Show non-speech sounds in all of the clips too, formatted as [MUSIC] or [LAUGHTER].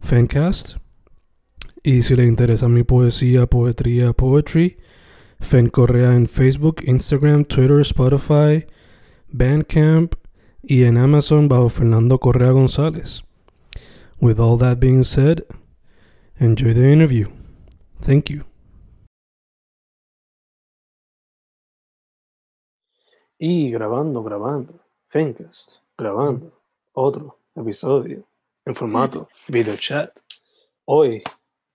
Fancast. Y si le interesa mi poesía, poetría, poetry, Fen Correa en Facebook, Instagram, Twitter, Spotify, Bandcamp y en Amazon bajo Fernando Correa González. With all that being said, enjoy the interview. Thank you. Y grabando, grabando, Fencast, grabando otro episodio en formato video chat. Hoy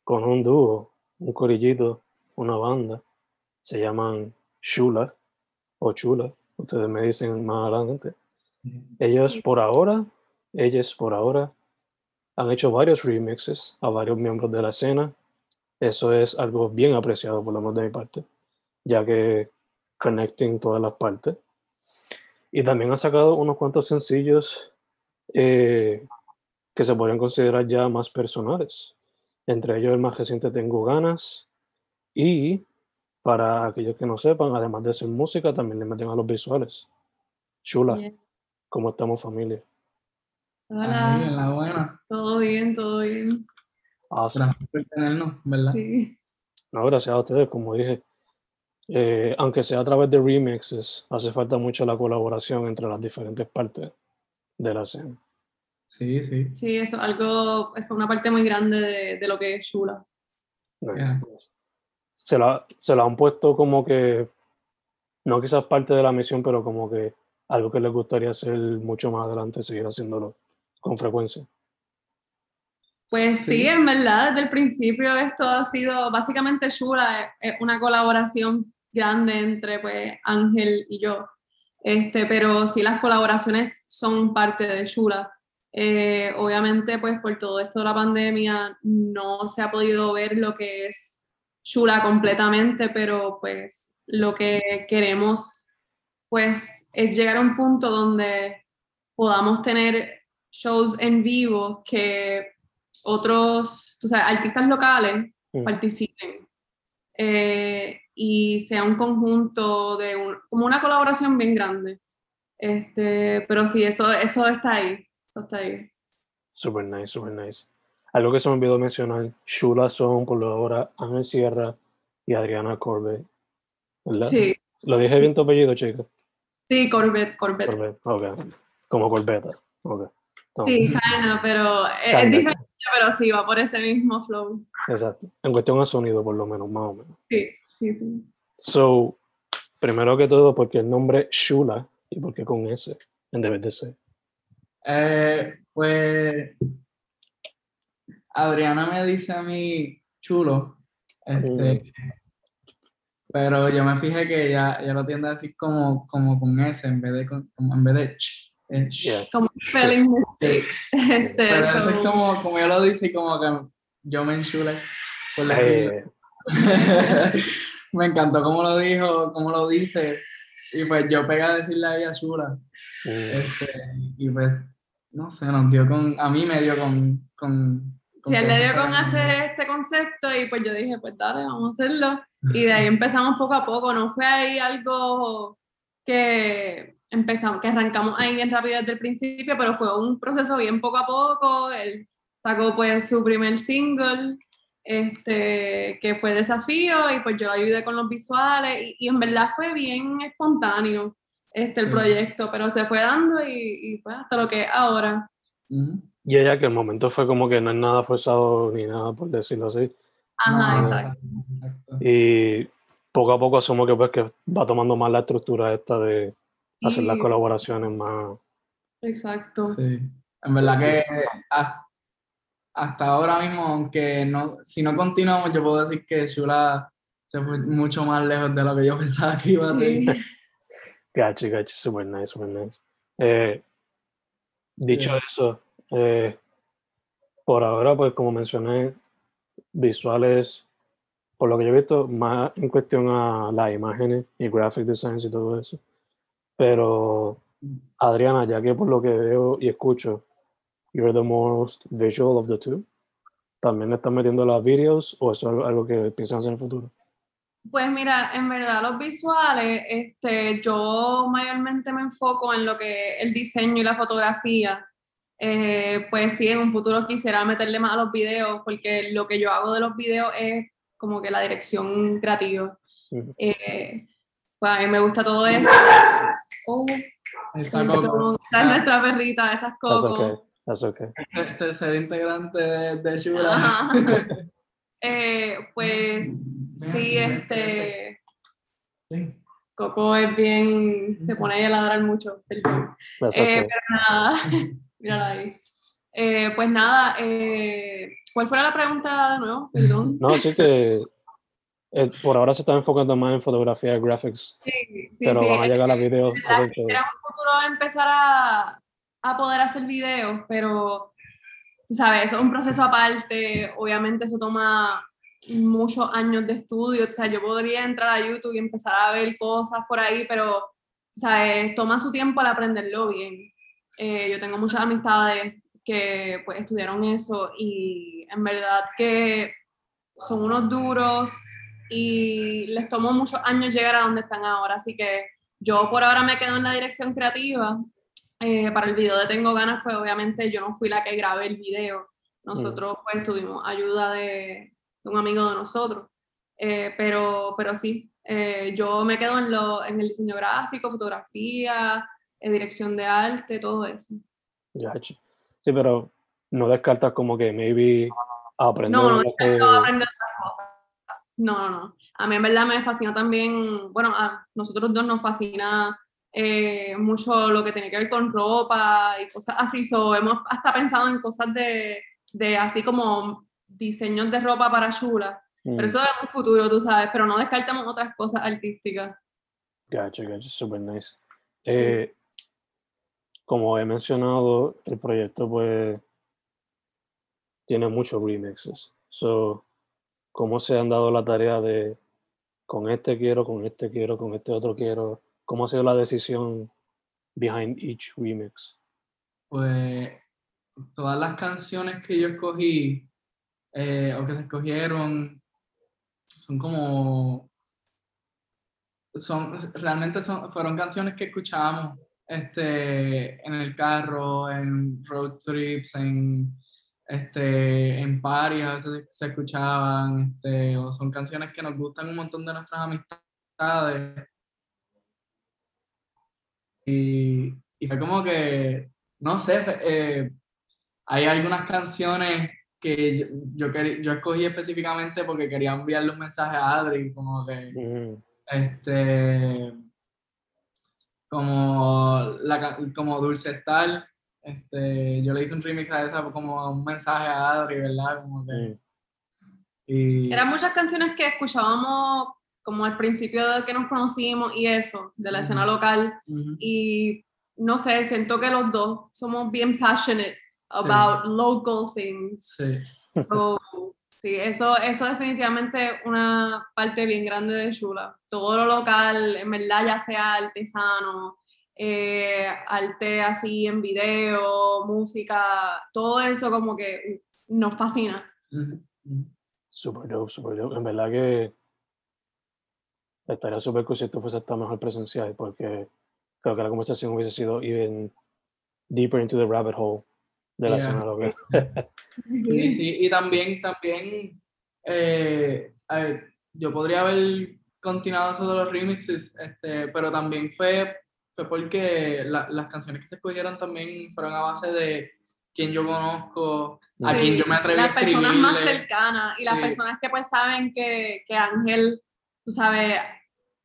con un dúo, un corillito, una banda, se llaman Shula o Chula, ustedes me dicen más adelante. Ellos por ahora, ellos por ahora han hecho varios remixes a varios miembros de la escena. Eso es algo bien apreciado por lo menos de mi parte, ya que connecting todas las partes. Y también han sacado unos cuantos sencillos eh, que se podrían considerar ya más personales. Entre ellos el más reciente Tengo Ganas. Y para aquellos que no sepan, además de hacer música, también le meten a los visuales. Chula, Bien. ¿cómo estamos familia? Hola, en la buena. todo bien, todo bien. Awesome. Gracias por tenernos, ¿verdad? Sí, No, gracias a ustedes, como dije. eh, aunque sea a través de remixes, hace falta mucho la colaboración entre las diferentes partes de la escena. Sí, sí. sí, eso es algo, es una parte muy grande de, de lo que es Shula. Nice, Yeah. Se, la, se la han puesto como que, no quizás parte de la misión, pero como que algo que les gustaría hacer mucho más adelante, seguir haciéndolo con frecuencia. Pues sí. en verdad, desde el principio esto ha sido, básicamente es una colaboración grande entre pues Ángel y yo. Este, pero sí las colaboraciones son parte de Shula. Eh, obviamente, pues por todo esto de la pandemia no se ha podido ver lo que es Shula completamente, pero pues lo que queremos pues es llegar a un punto donde podamos tener shows en vivo que otros, tú sabes, artistas locales Mm. participen eh, y sea un conjunto de un, como una colaboración bien grande. Este, pero sí, eso, eso está ahí, está ahí. Super nice, super nice. Algo que se me olvidó mencionar, Shula son por lo ahora Ángel Sierra y Adriana Corbett, ¿verdad? Sí, Lo dije bien tu apellido, chica. sí, Corbett, Corbett. Corbett, ok. Como Corbeta, ok. Sí, bien. kinda, pero es, es diferente, pero sí, va por ese mismo flow. Exacto. En cuestión a sonido, por lo menos, más o menos. Sí, sí, sí. So, primero que todo, porque el nombre Shula y por qué con S en vez de C. Eh, pues Adriana me dice a mí chulo, este, pero yo me fijé que ella, ella lo tiende a decir como, como con S en vez de con, como en vez de ch. Yeah. Como spelling mistake. [LAUGHS] Este, Pero eso es como, como ella lo dice, como que yo me enchulé. por decirlo. Eh, [LAUGHS] me encantó cómo lo dijo, cómo lo dice. Y pues yo pegué a decirle a ella chula. mm, Este, y pues, no sé, nos dio con, a mí me dio con... con, Sí, él le dio con hacer este concepto y pues yo dije, pues dale, vamos a hacerlo. Y de ahí empezamos poco a poco, no fue ahí algo que empezamos, que arrancamos ahí bien rápido desde el principio, pero fue un proceso bien poco a poco. Él sacó pues su primer single, este, que fue Desafío, y pues yo lo ayudé con los visuales, y, y en verdad fue bien espontáneo este, el proyecto, pero se fue dando y, y pues hasta lo que es ahora. Y ella que el momento fue como que no es nada forzado ni nada, por decirlo así. Ajá, No, exacto. Y poco a poco asumo que pues que va tomando más la estructura esta de hacer las colaboraciones más... Exacto. Sí. En verdad que ha- hasta ahora mismo, aunque no, si no continuamos, yo puedo decir que Shula se fue mucho más lejos de lo que yo [LAUGHS] pensaba que iba a ser. Sí. Gachi, gachi, super nice, super nice. Eh, dicho eso, eh, por ahora, pues como mencioné, visuales, por lo que yo he visto, más en cuestión a las imágenes y graphic designs y todo eso. Pero, Adriana, ya que por lo que veo y escucho, you're the most visual of the two, ¿también le estás metiendo las videos o eso es algo- que piensas hacer en el futuro? Pues mira, en verdad los visuales, este, yo mayormente me enfoco en lo que es el diseño y la fotografía. Eh, pues sí, en un futuro quisiera meterle más a los videos, porque lo que yo hago de los videos es como que la dirección creativa. Eh, pues a mí me gusta todo eso. [LAUGHS] Oh, esa es nuestra perrita, esas That's cocos. okay, that's okay. te- tercer integrante de, de. [LAUGHS] Eh, pues sí, este, Sí. Coco es bien, se pone ahí a ladrar mucho. perdón. Eh, pero nada, [LAUGHS] mírala ahí. Eh, pues nada, eh, ¿cuál fuera la pregunta de nuevo? Perdón. No, sí que eh, por ahora se está enfocando más en fotografía y graphics, Sí, sí, pero sí, van a llegar a videos. Quisiera en un futuro empezar a, a poder hacer videos, pero tú sabes, eso es un proceso aparte, obviamente eso toma muchos años de estudio, o sea, yo podría entrar a YouTube y empezar a ver cosas por ahí, pero, ¿sabes? Toma su tiempo al aprenderlo bien. Eh, yo tengo muchas amistades que pues estudiaron eso y en verdad que son unos duros y les tomó muchos años llegar a donde están ahora, así que yo por ahora me quedo en la dirección creativa. Eh, para el video de Tengo Ganas, pues obviamente yo no fui la que grabé el video. Nosotros pues tuvimos ayuda de, de un amigo de nosotros. Eh, pero, pero sí, eh, yo me quedo en, lo, en el diseño gráfico, fotografía, eh, dirección de arte, todo eso. Gotcha. Sí, pero no descartas como que maybe aprender No, no, lo que- no aprender otras cosas. No, no, no. A mí en verdad me fascina también, bueno, a nosotros dos nos fascina eh, mucho lo que tiene que ver con ropa y cosas así. So, hemos hasta pensado en cosas de, de así como diseños de ropa para chula. Mm, Pero eso es un futuro, tú sabes, pero no descartamos otras cosas artísticas. Gotcha, gotcha, super nice. Eh, como he mencionado, el proyecto pues tiene muchos remixes. So, ¿cómo se han dado la tarea de con este quiero, con este quiero, con este otro quiero? ¿Cómo ha sido la decisión behind each remix? Pues todas las canciones que yo escogí eh, o que se escogieron son como son realmente son fueron canciones que escuchábamos este en el carro en road trips en este en parties a veces se escuchaban este, o son canciones que nos gustan un montón de nuestras amistades y, y fue como que no sé eh, hay algunas canciones que yo, yo, querí- yo escogí específicamente porque quería enviarle un mensaje a Adri, como que, Mm, este, como, la, como Dulce Estar, este, yo le hice un remix a esa como un mensaje a Adri, ¿verdad? Como que, mm, y, Eran muchas canciones que escuchábamos como al principio de que nos conocimos y eso, de la escena local. ujú, y no sé, siento que los dos somos bien passionate about local things. sí, So, sí, eso, eso definitivamente una parte bien grande de Shula. Todo lo local, en verdad, ya sea artesano, eh, arte así en video, música, todo eso como que nos fascina. ujú, ujú. super dope, super dope. En verdad que estaría súper cool si esto fuese hasta mejor presencial, porque creo que la conversación hubiese sido even deeper into the rabbit hole de la Yeah. escena local. [LAUGHS] Sí, [LAUGHS] sí, y también, también, eh, eh, yo podría haber continuado eso de los remixes, este, pero también fue, fue porque la- las canciones que se escogieron también fueron a base de, quien yo conozco, a Sí, quien yo me atreví a Las personas más cercanas y las Sí. personas que pues saben que, que Ángel, tú sabes,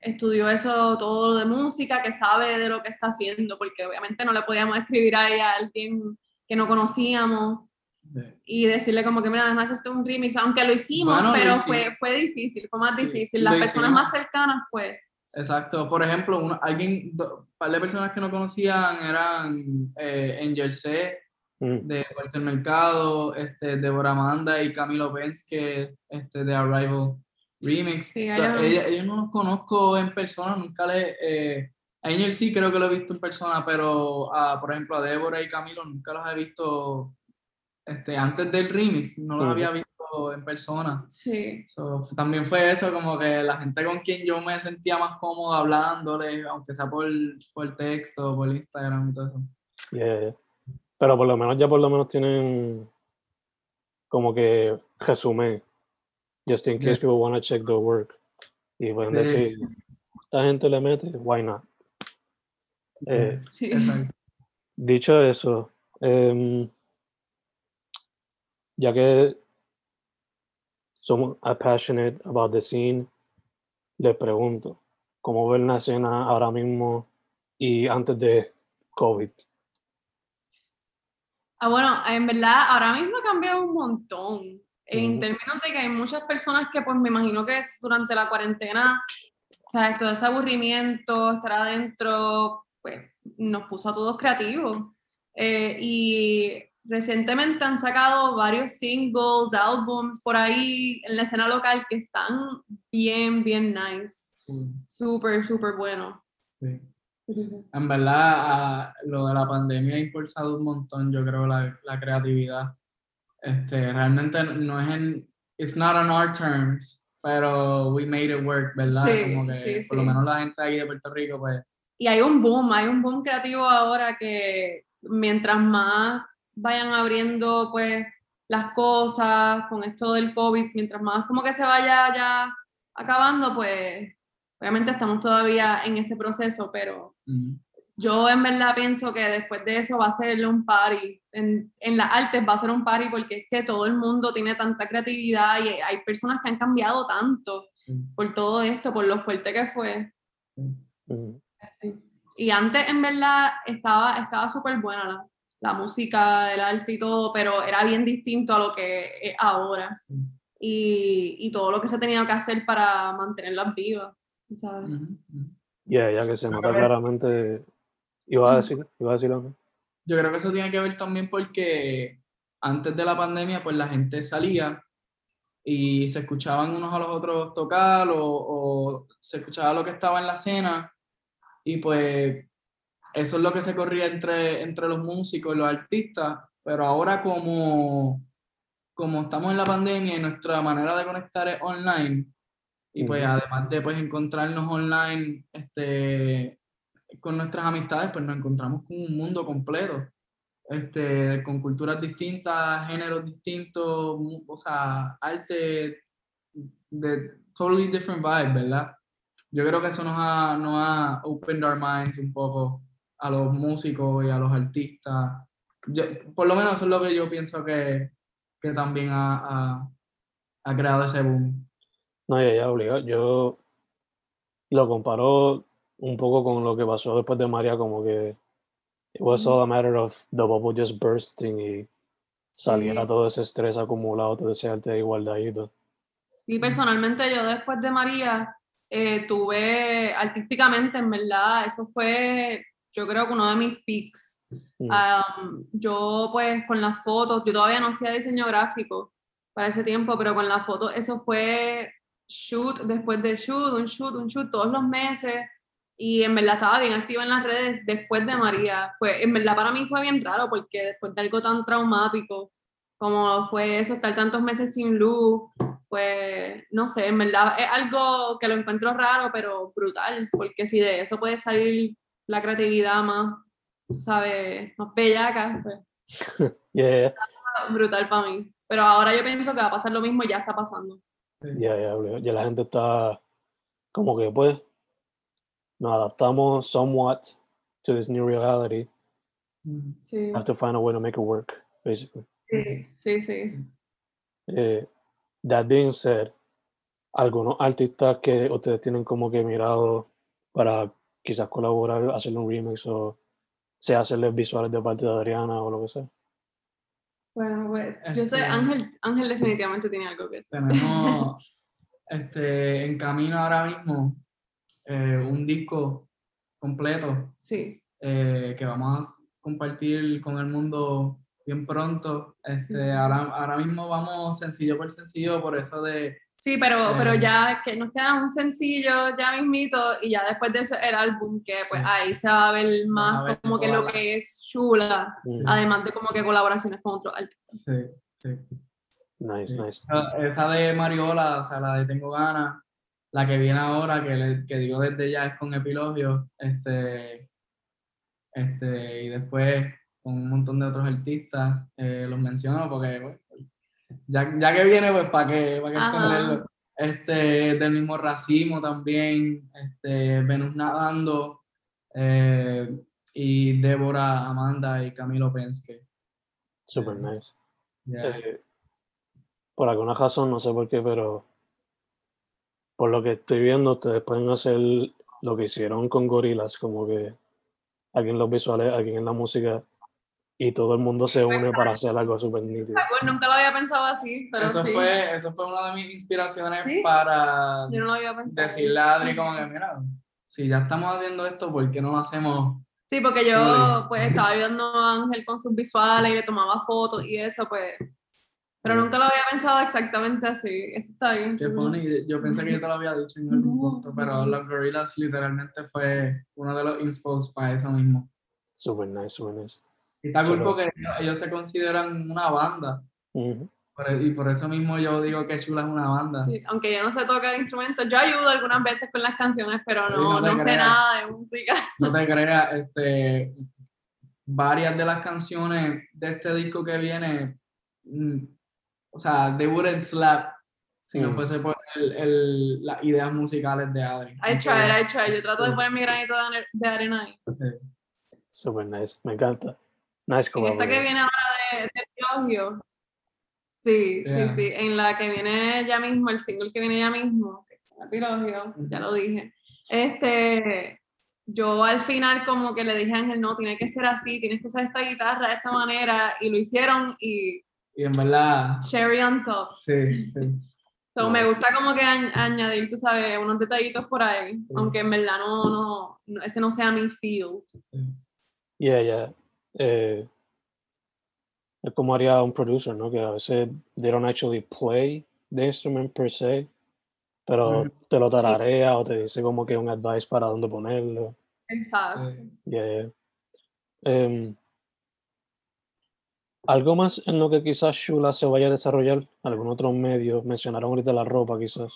estudió eso todo de música, que sabe de lo que está haciendo, porque obviamente no le podíamos escribir ahí a alguien que no conocíamos Sí. y decirle como que mira, déjame hacerte un remix, aunque lo hicimos, Bueno, lo pero hicimos. fue, fue difícil, fue más Sí, difícil. lo Las personas hicimos. más cercanas, pues, Exacto. Por ejemplo, uno- alguien, un par de personas que no conocían eran eh, Angel C, Mm. de Walter Mercado, este, Deborah Amanda y Camilo Penske, este, de Arrival Remix. Sí, ella- no los conozco en persona, nunca le... Eh, a Angel sí creo que lo he visto en persona, pero a, por ejemplo a Débora y Camilo nunca los he visto este, antes del remix, no los había visto en persona. sí. So, también fue eso, como que la gente con quien yo me sentía más cómodo hablándole, aunque sea por, por texto, por Instagram y todo eso. Yeah. Pero por lo menos ya por lo menos tienen como que resumen, just in case Yeah. people want to check the work. Y pueden Sí. decir, esta gente le mete, why not? Eh, sí. Exacto. dicho eso, em, ya que somos passionate about the scene, les pregunto, ¿cómo ven la escena ahora mismo y antes de COVID? Ah, bueno, en verdad, ahora mismo ha cambiado un montón. En términos de que hay muchas personas que, pues, me imagino que durante la cuarentena, o sea, todo ese aburrimiento, estar adentro, pues, nos puso a todos creativos. Eh, y recientemente han sacado varios singles, álbums por ahí en la escena local que están bien, bien nice. Súper, súper bueno. Sí. En verdad, ah, lo de la pandemia ha impulsado un montón, yo creo, la, la creatividad. Este, realmente no es en, it's not on our terms, pero we made it work, ¿verdad? Sí, Como que sí, por lo menos la gente aquí de Puerto Rico, pues, Y hay un boom, hay un boom creativo ahora que mientras más vayan abriendo pues las cosas con esto del COVID, mientras más como que se vaya ya acabando, pues obviamente estamos todavía en ese proceso, pero mm, yo en verdad pienso que después de eso va a ser un party. En, en las artes va a ser un party porque es que todo el mundo tiene tanta creatividad y hay personas que han cambiado tanto sí, por todo esto, por lo fuerte que fue. sí. Sí. Y antes, en verdad, estaba estaba súper buena la, la música, el arte y todo, pero era bien distinto a lo que es ahora. sí. Y, y todo lo que se ha tenido que hacer para mantenerlas vivas, ¿sabes? Ujú, ujú. Yeah, ya que se nota claramente. Iba a decir, iba a decir algo. Yo creo que eso tiene que ver también porque antes de la pandemia, pues la gente salía y se escuchaban unos a los otros tocar o, o se escuchaba lo que estaba en la escena y pues eso es lo que se corría entre, entre los músicos y los artistas, pero ahora como, como estamos en la pandemia y nuestra manera de conectar es online y pues además de pues encontrarnos online este, con nuestras amistades, pues nos encontramos con un mundo completo, este, con culturas distintas, géneros distintos, o sea, arte de totally different vibe, ¿verdad? Yo creo que eso nos ha, nos ha opened our minds un poco a los músicos y a los artistas. Yo- por lo menos eso es lo que yo pienso que, que también ha, ha- ha creado ese boom. No, ya, ya, obligado. Yo lo comparo un poco con lo que pasó después de María, como que it was all a matter of the bubble just bursting y saliera Sí. todo ese estrés acumulado, todo ese arte de igualdadito. Y personalmente yo después de María eh, tuve artísticamente, en verdad, eso fue, yo creo que uno de mis peaks. Mm. Am, yo pues con las fotos, yo todavía no hacía diseño gráfico para ese tiempo, pero con las fotos eso fue shoot después de shoot, un shoot, un shoot todos los meses y en verdad estaba bien activa en las redes después de María. Fue, en verdad para mí fue bien raro porque después de algo tan traumático como fue eso, estar tantos meses sin luz, pues no sé, en verdad es algo que lo encuentro raro, pero brutal, porque si de eso puede salir la creatividad más, ¿sabes? Más bellaca, pues [LAUGHS] Yeah, brutal para mí. Pero ahora yo pienso que va a pasar lo mismo y ya está pasando. ya, ya, obligado. Ya la gente está como que pues nos adaptamos somewhat to this new reality. Sí. Have to find a way to make it work. basically. Sí, sí, sí. Eh, that being said, algunos artistas que ustedes tienen como que mirado para quizás colaborar, hacerle un remix o sea hacerles visuales de parte de Adriana o lo que sea. Bueno, pues yo sé, Este- Ángel, Ángel definitivamente tiene algo que decir. Tenemos [LAUGHS] este, en camino ahora mismo eh, un disco completo Sí, eh, que vamos a compartir con el mundo bien pronto. Este, Sí. ahora, ahora mismo vamos sencillo por sencillo, por eso de... sí, pero, pero Eh. ya que nos queda un sencillo ya mismito y ya después de eso el álbum, que pues Sí. ahí se va a ver más ver como que lo la- que es chula, Mm, además de como que colaboraciones con otros artistas. Sí, sí. Nice, Sí. nice. Esa- Esa de Mariola, o sea, la de Tengo Ganas, la que viene ahora, que, le- que digo desde ya es con Epilogio, este, este, y después con un montón de otros artistas, eh, los menciono porque ya, ya que viene, pues para qué Ajá. esconderlo. Este, del mismo Racimo también, este, Venus Nadando, eh, y Débora, Amanda y Camilo Penske. Super nice. Yeah. Eh, por alguna razón, no sé por qué, pero por lo que estoy viendo, ustedes pueden hacer lo que hicieron con Gorillaz, como que aquí en los visuales, aquí en la música, y todo el mundo se une para hacer algo súper nítido. Pues nunca lo había pensado así, pero eso, sí, fue, eso fue una de mis inspiraciones ¿Sí? para yo no lo había pensado. decirle a Adri como que, mira, si ya estamos haciendo esto, ¿por qué no lo hacemos? Sí, porque yo pues estaba ayudando a Ángel con sus visuales y le tomaba fotos y eso, pues. Pero nunca lo había pensado exactamente así. Eso está bien. Qué funny. Yo pensé que yo te lo había dicho en algún No. punto, pero los Gorillaz literalmente fue uno de los inspos para eso mismo. Super nice, super nice. Y está cool porque ellos, ellos se consideran una banda. Ujú. por- e, y por eso mismo yo digo que Chula es una banda. Sí, aunque yo no sé tocar instrumentos, yo ayudo algunas veces con las canciones, pero Sí, no, no no sé nada de música. No te creas, este, varias de las canciones de este disco que viene, mm, o sea, they wouldn't slap si no Mm. fuese por el, el- las ideas musicales de Adri. I try, I try. Yo trato de poner mi granito de arena ahí. Sí. Super nice. Me encanta. Nice En esta que viene ahora de, de. Sí, Yeah. sí, sí. En la que viene ya mismo, el single que viene ya mismo, que es con Piogio, ya lo dije. Este, yo al final como que le dije a Ángel, no, tiene que ser así, tienes que usar esta guitarra de esta manera, y lo hicieron y Y en verdad, cherry on top. sí, sí. So, me gusta como que añ- añadir, tú sabes, unos detallitos por ahí, Sí. aunque en verdad no, no, no- ese no sea mi field. sí. Yeah, yeah. Eh, es como haría un producer, ¿no? Que a veces they don't actually play the instrument per se, pero te lo tararea o te dice como que un advice para dónde ponerlo. Exacto. sí. Yeah, yeah. Em, algo más en lo que quizás Shula se vaya a desarrollar, algún otro medio, mencionaron ahorita la ropa quizás.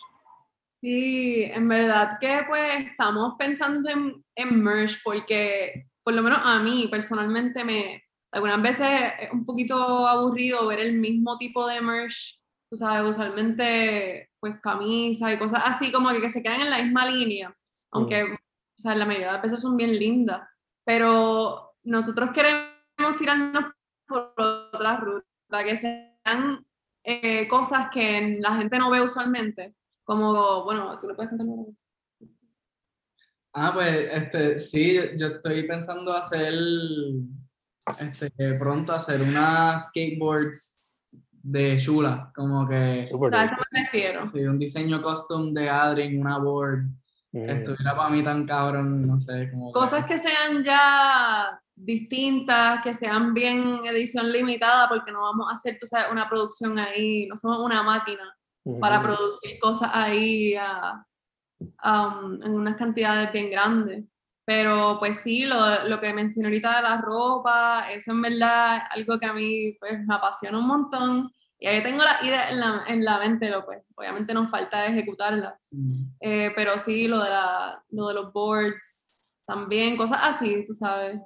Sí, en verdad que pues estamos pensando en, en merch porque por lo menos a mí personalmente me algunas veces es un poquito aburrido ver el mismo tipo de merch, tú sabes, usualmente pues camisas y cosas así como que, que se quedan en la misma línea, aunque o sea, la mayoría de las veces son bien lindas, pero nosotros queremos tirarnos por otra ruta, que sean eh, cosas que la gente no ve usualmente como, bueno, tú le puedes contar Ah, pues, este, sí, yo- estoy pensando hacer, este, pronto hacer unas skateboards de Shula, como que, Super eso me refiero. sí, un diseño custom de Adri en una board, Mm, estuviera para mí tan cabrón, no sé, como Cosas que sean ya distintas, que sean bien edición limitada, porque no vamos a hacer, tú sabes, una producción ahí, no somos una máquina para producir cosas ahí a- um, en unas cantidades bien grandes. Pero pues sí, lo, lo que mencioné ahorita de la ropa, eso en verdad es algo que a mí pues, me apasiona un montón. Y ahí tengo la idea en la, en la mente, lo, pues obviamente nos falta ejecutarlas. Mm, Eh, pero sí, lo de, la, lo de los boards también, cosas así, tú sabes.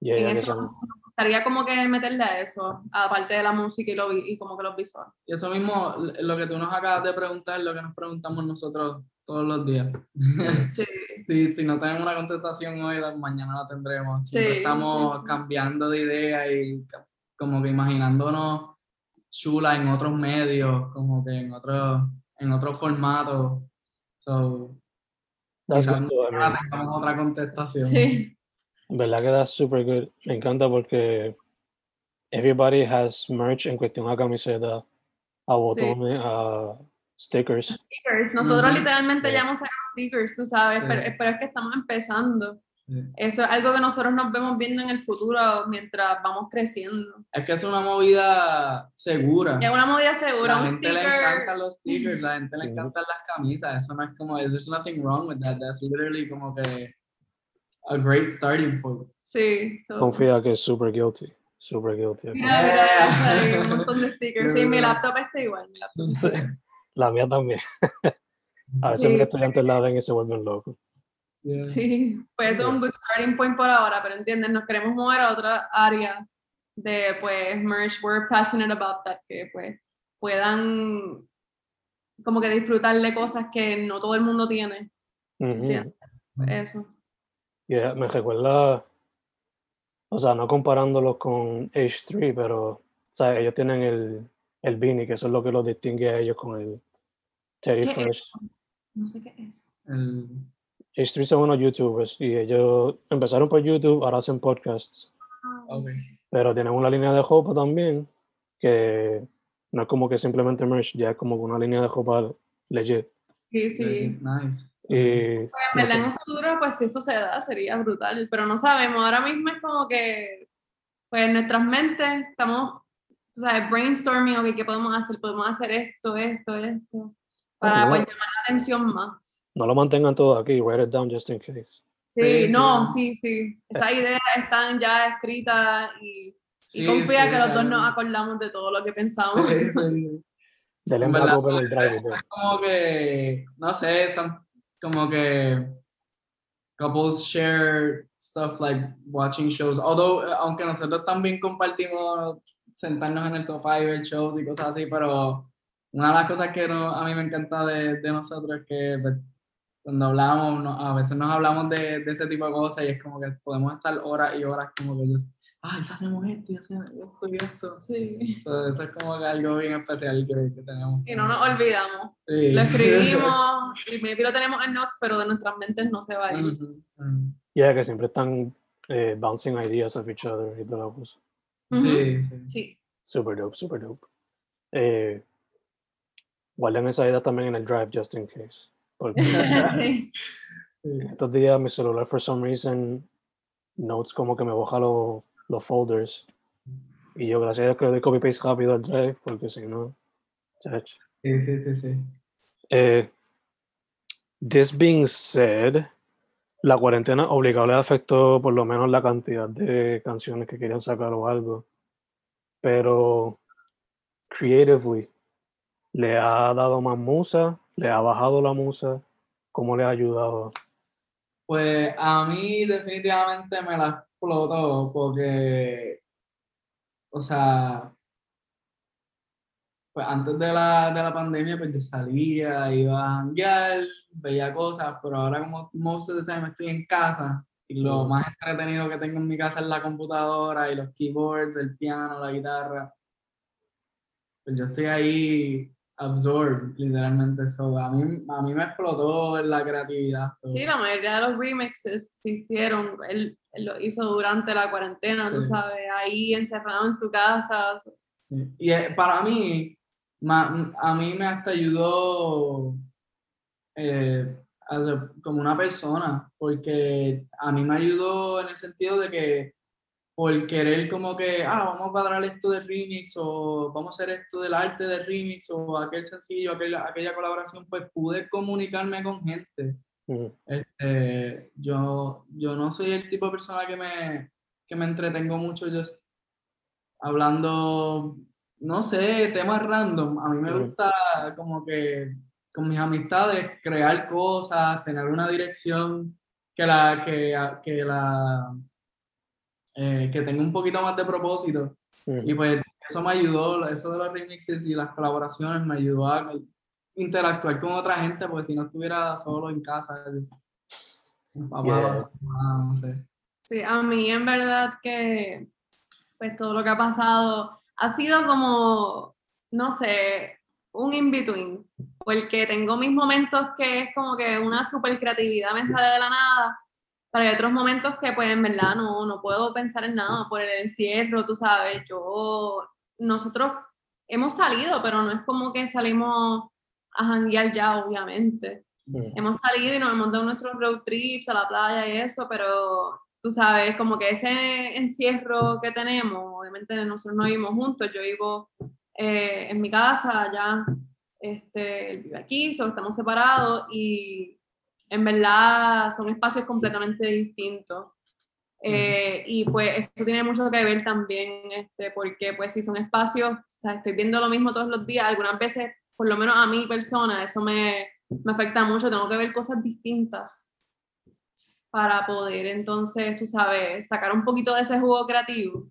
Yeah, en yeah, eso me gustaría como que meterle a eso, aparte de la música y, lo, y como que los visuales. Y eso mismo, lo que tú nos acabas de preguntar, lo que nos preguntamos nosotros todos los días. [LAUGHS] Sí, [LAUGHS] Sí, si no tenemos una contestación hoy, mañana la tendremos. Siempre Sí, estamos sí, sí. cambiando de idea y como que imaginándonos Chula en otros medios, como que en otros en otro formato. So, That's good, tengamos otra contestación. Sí, verdad que that's super good. Me encanta porque everybody has merch en cuestión a camiseta, a botones, a stickers. stickers. Nosotros literalmente Sí. ya hemos sacado stickers, tú sabes, Sí. pero, pero es que estamos empezando. Eso es algo que nosotros nos vemos viendo en el futuro mientras vamos creciendo. Es que es una movida segura. Es una movida segura, la un gente le sticker. encantan los [LAUGHS] stickers, la gente le encantan las camisas. Eso no es como, there's nothing wrong with that. That's literally como que a great starting point. Sí, so- Confía que es super guilty. Super guilty. Mira, mira, Yeah. un montón de stickers. Sí, mi laptop está igual. Mi laptop. Sí. La mía también. [LAUGHS] A veces Sí. mis estudiantes la ven y se vuelven locos. Yeah. Sí, pues eso es un good starting point por ahora, pero entiendes, nos queremos mover a otra área de pues merch, we're passionate about that, que pues puedan como que disfrutar de cosas que no todo el mundo tiene. Ujú. Bien. Eso. Yeah, me recuerda, o sea, no comparándolos con H3, pero o sea, ellos tienen el, el beanie, que eso es lo que los distingue a ellos con el Teddy ¿Qué es Fresh. No sé qué es. El- H3 son unos youtubers y ellos empezaron por YouTube, ahora hacen podcasts, ok. pero tienen una línea de ropa también que no es como que simplemente merch, ya es como una línea de ropa legit. Sí, sí. Nice. Y Pues, en verdad, en un futuro, pues si eso se da, sería brutal, pero no sabemos. Ahora mismo es como que, pues en nuestras mentes estamos, tú sabes, brainstorming, ok, ¿qué podemos hacer? Podemos hacer esto, esto, esto, para pues, llamar la atención más. No lo mantengan todo aquí, write it down just in case. Sí, Sí, no, sí, sí. Esas ideas están ya escritas y, y Sí, confía sí, que los dos nos acordamos de todo lo que pensamos. Sí, [LAUGHS] sí. Denle En el drive. y todo. Es como que, no sé, son como que couples share stuff like watching shows. Although, eh, aunque nosotros también compartimos sentarnos en el sofá y ver shows y cosas así, pero una de las cosas que no- a mí me encanta de, de nosotros es que pues, cuando hablamos, no- a veces nos hablamos de, de ese tipo de cosas y es como que podemos estar horas y horas como que, just, ay, si hacemos esto y hacemos esto y esto. Sí. So, eso es como que algo bien especial que, que tenemos. Y no nos olvidamos. Sí. Lo escribimos [LAUGHS] y maybe lo tenemos en notes, pero de nuestras mentes no se va a ir. Ujú, ujú. Yeah, que siempre están eh, bouncing ideas of each other y toda la cosa. Sí, sí. Sí. Super dope, super dope. Eh, guarden esa idea también en el drive just in case. [LAUGHS] Porque sí. Estos días mi celular, for some reason, notes como que me baja los, los folders. Y yo, gracias a Dios, que le doy copy paste rápido al drive, porque si no, chach. Sí, sí, sí, sí. Eh, this being said, la cuarentena obligado le afectó por lo menos la cantidad de canciones que querían sacar o algo. Pero creatively, le ha dado más musa, le ha bajado la musa, ¿cómo le ha ayudado? Pues a mí definitivamente me la explotó porque, o sea, pues antes de la, de la pandemia pues yo salía, iba a janguear, veía cosas, pero ahora como most of the time estoy en casa y lo más entretenido que tengo en mi casa es la computadora y los keyboards, el piano, la guitarra. Pues yo estoy ahí absorbed, literalmente. So, a, mí, a mí me explotó la creatividad. so. Sí, la mayoría de los remixes se hicieron, él, él lo hizo durante la cuarentena, tú Sí. sabes, ahí encerrado en su casa. Sí. Y eh, para mí, ma- a mí me hasta ayudó eh, a- como una persona, porque a mí me ayudó en el sentido de que por querer como que, ah, vamos a cuadrar esto de remix o vamos a hacer esto del arte de remix o aquel sencillo, aquel- aquella colaboración, pues pude comunicarme con gente. Este, yo, yo no soy el tipo de persona que me, que me entretengo mucho just hablando, no sé, temas random. A mí me gusta como que con mis amistades crear cosas, tener una dirección que la, que, que la, eh, que tenga un poquito más de propósito. mm. Y pues eso me ayudó, eso de los remixes y las colaboraciones me ayudó a interactuar con otra gente, porque si no estuviera solo en casa, papá, Yeah. su mamá, no sé. Sí, a mí en verdad que pues todo lo que ha pasado ha sido como, no sé, un in-between, porque tengo mis momentos que es como que una super creatividad me sale de la nada, pero hay otros momentos que pues en verdad no, no puedo pensar en nada por el encierro, tú sabes, yo, nosotros hemos salido, pero no es como que salimos a janguear ya, obviamente. Mm. Hemos salido y nos hemos dado nuestros road trips a la playa y eso, pero tú sabes, como que ese encierro que tenemos, obviamente nosotros no vivimos juntos, yo vivo eh, en mi casa, ya este, él vive aquí, solo estamos separados y en verdad son espacios completamente distintos. Eh, y pues eso tiene mucho que ver también, este, porque pues si son espacios, o sea, estoy viendo lo mismo todos los días, algunas veces, por lo menos a mi persona, eso me, me afecta mucho, tengo que ver cosas distintas para poder entonces, tú sabes, sacar un poquito de ese jugo creativo.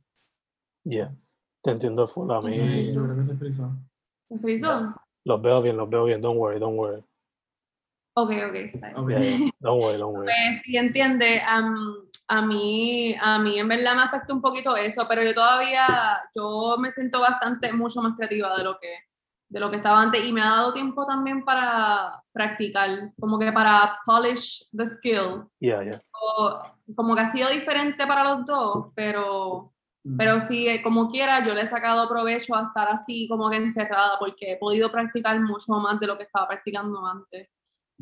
Yeah. Te entiendo full. A Sí, mí que se frizó. ¿Me frizó? los veo bien, los veo bien. Don't worry, don't worry. Ok, ok. está bien. Ok. Yeah, yeah. Don't worry, don't worry. Pues sí, entiende, am, a mí, a mí en verdad me afecta un poquito eso, pero yo todavía, yo me siento bastante, mucho más creativa de lo que, de lo que estaba antes y me ha dado tiempo también para practicar, como que para polish the skill. Yeah, yeah. O- como que ha sido diferente para los dos, pero, Mm. pero sí, eh, como quiera, yo le he sacado provecho a estar así como que encerrada porque he podido practicar mucho más de lo que estaba practicando antes.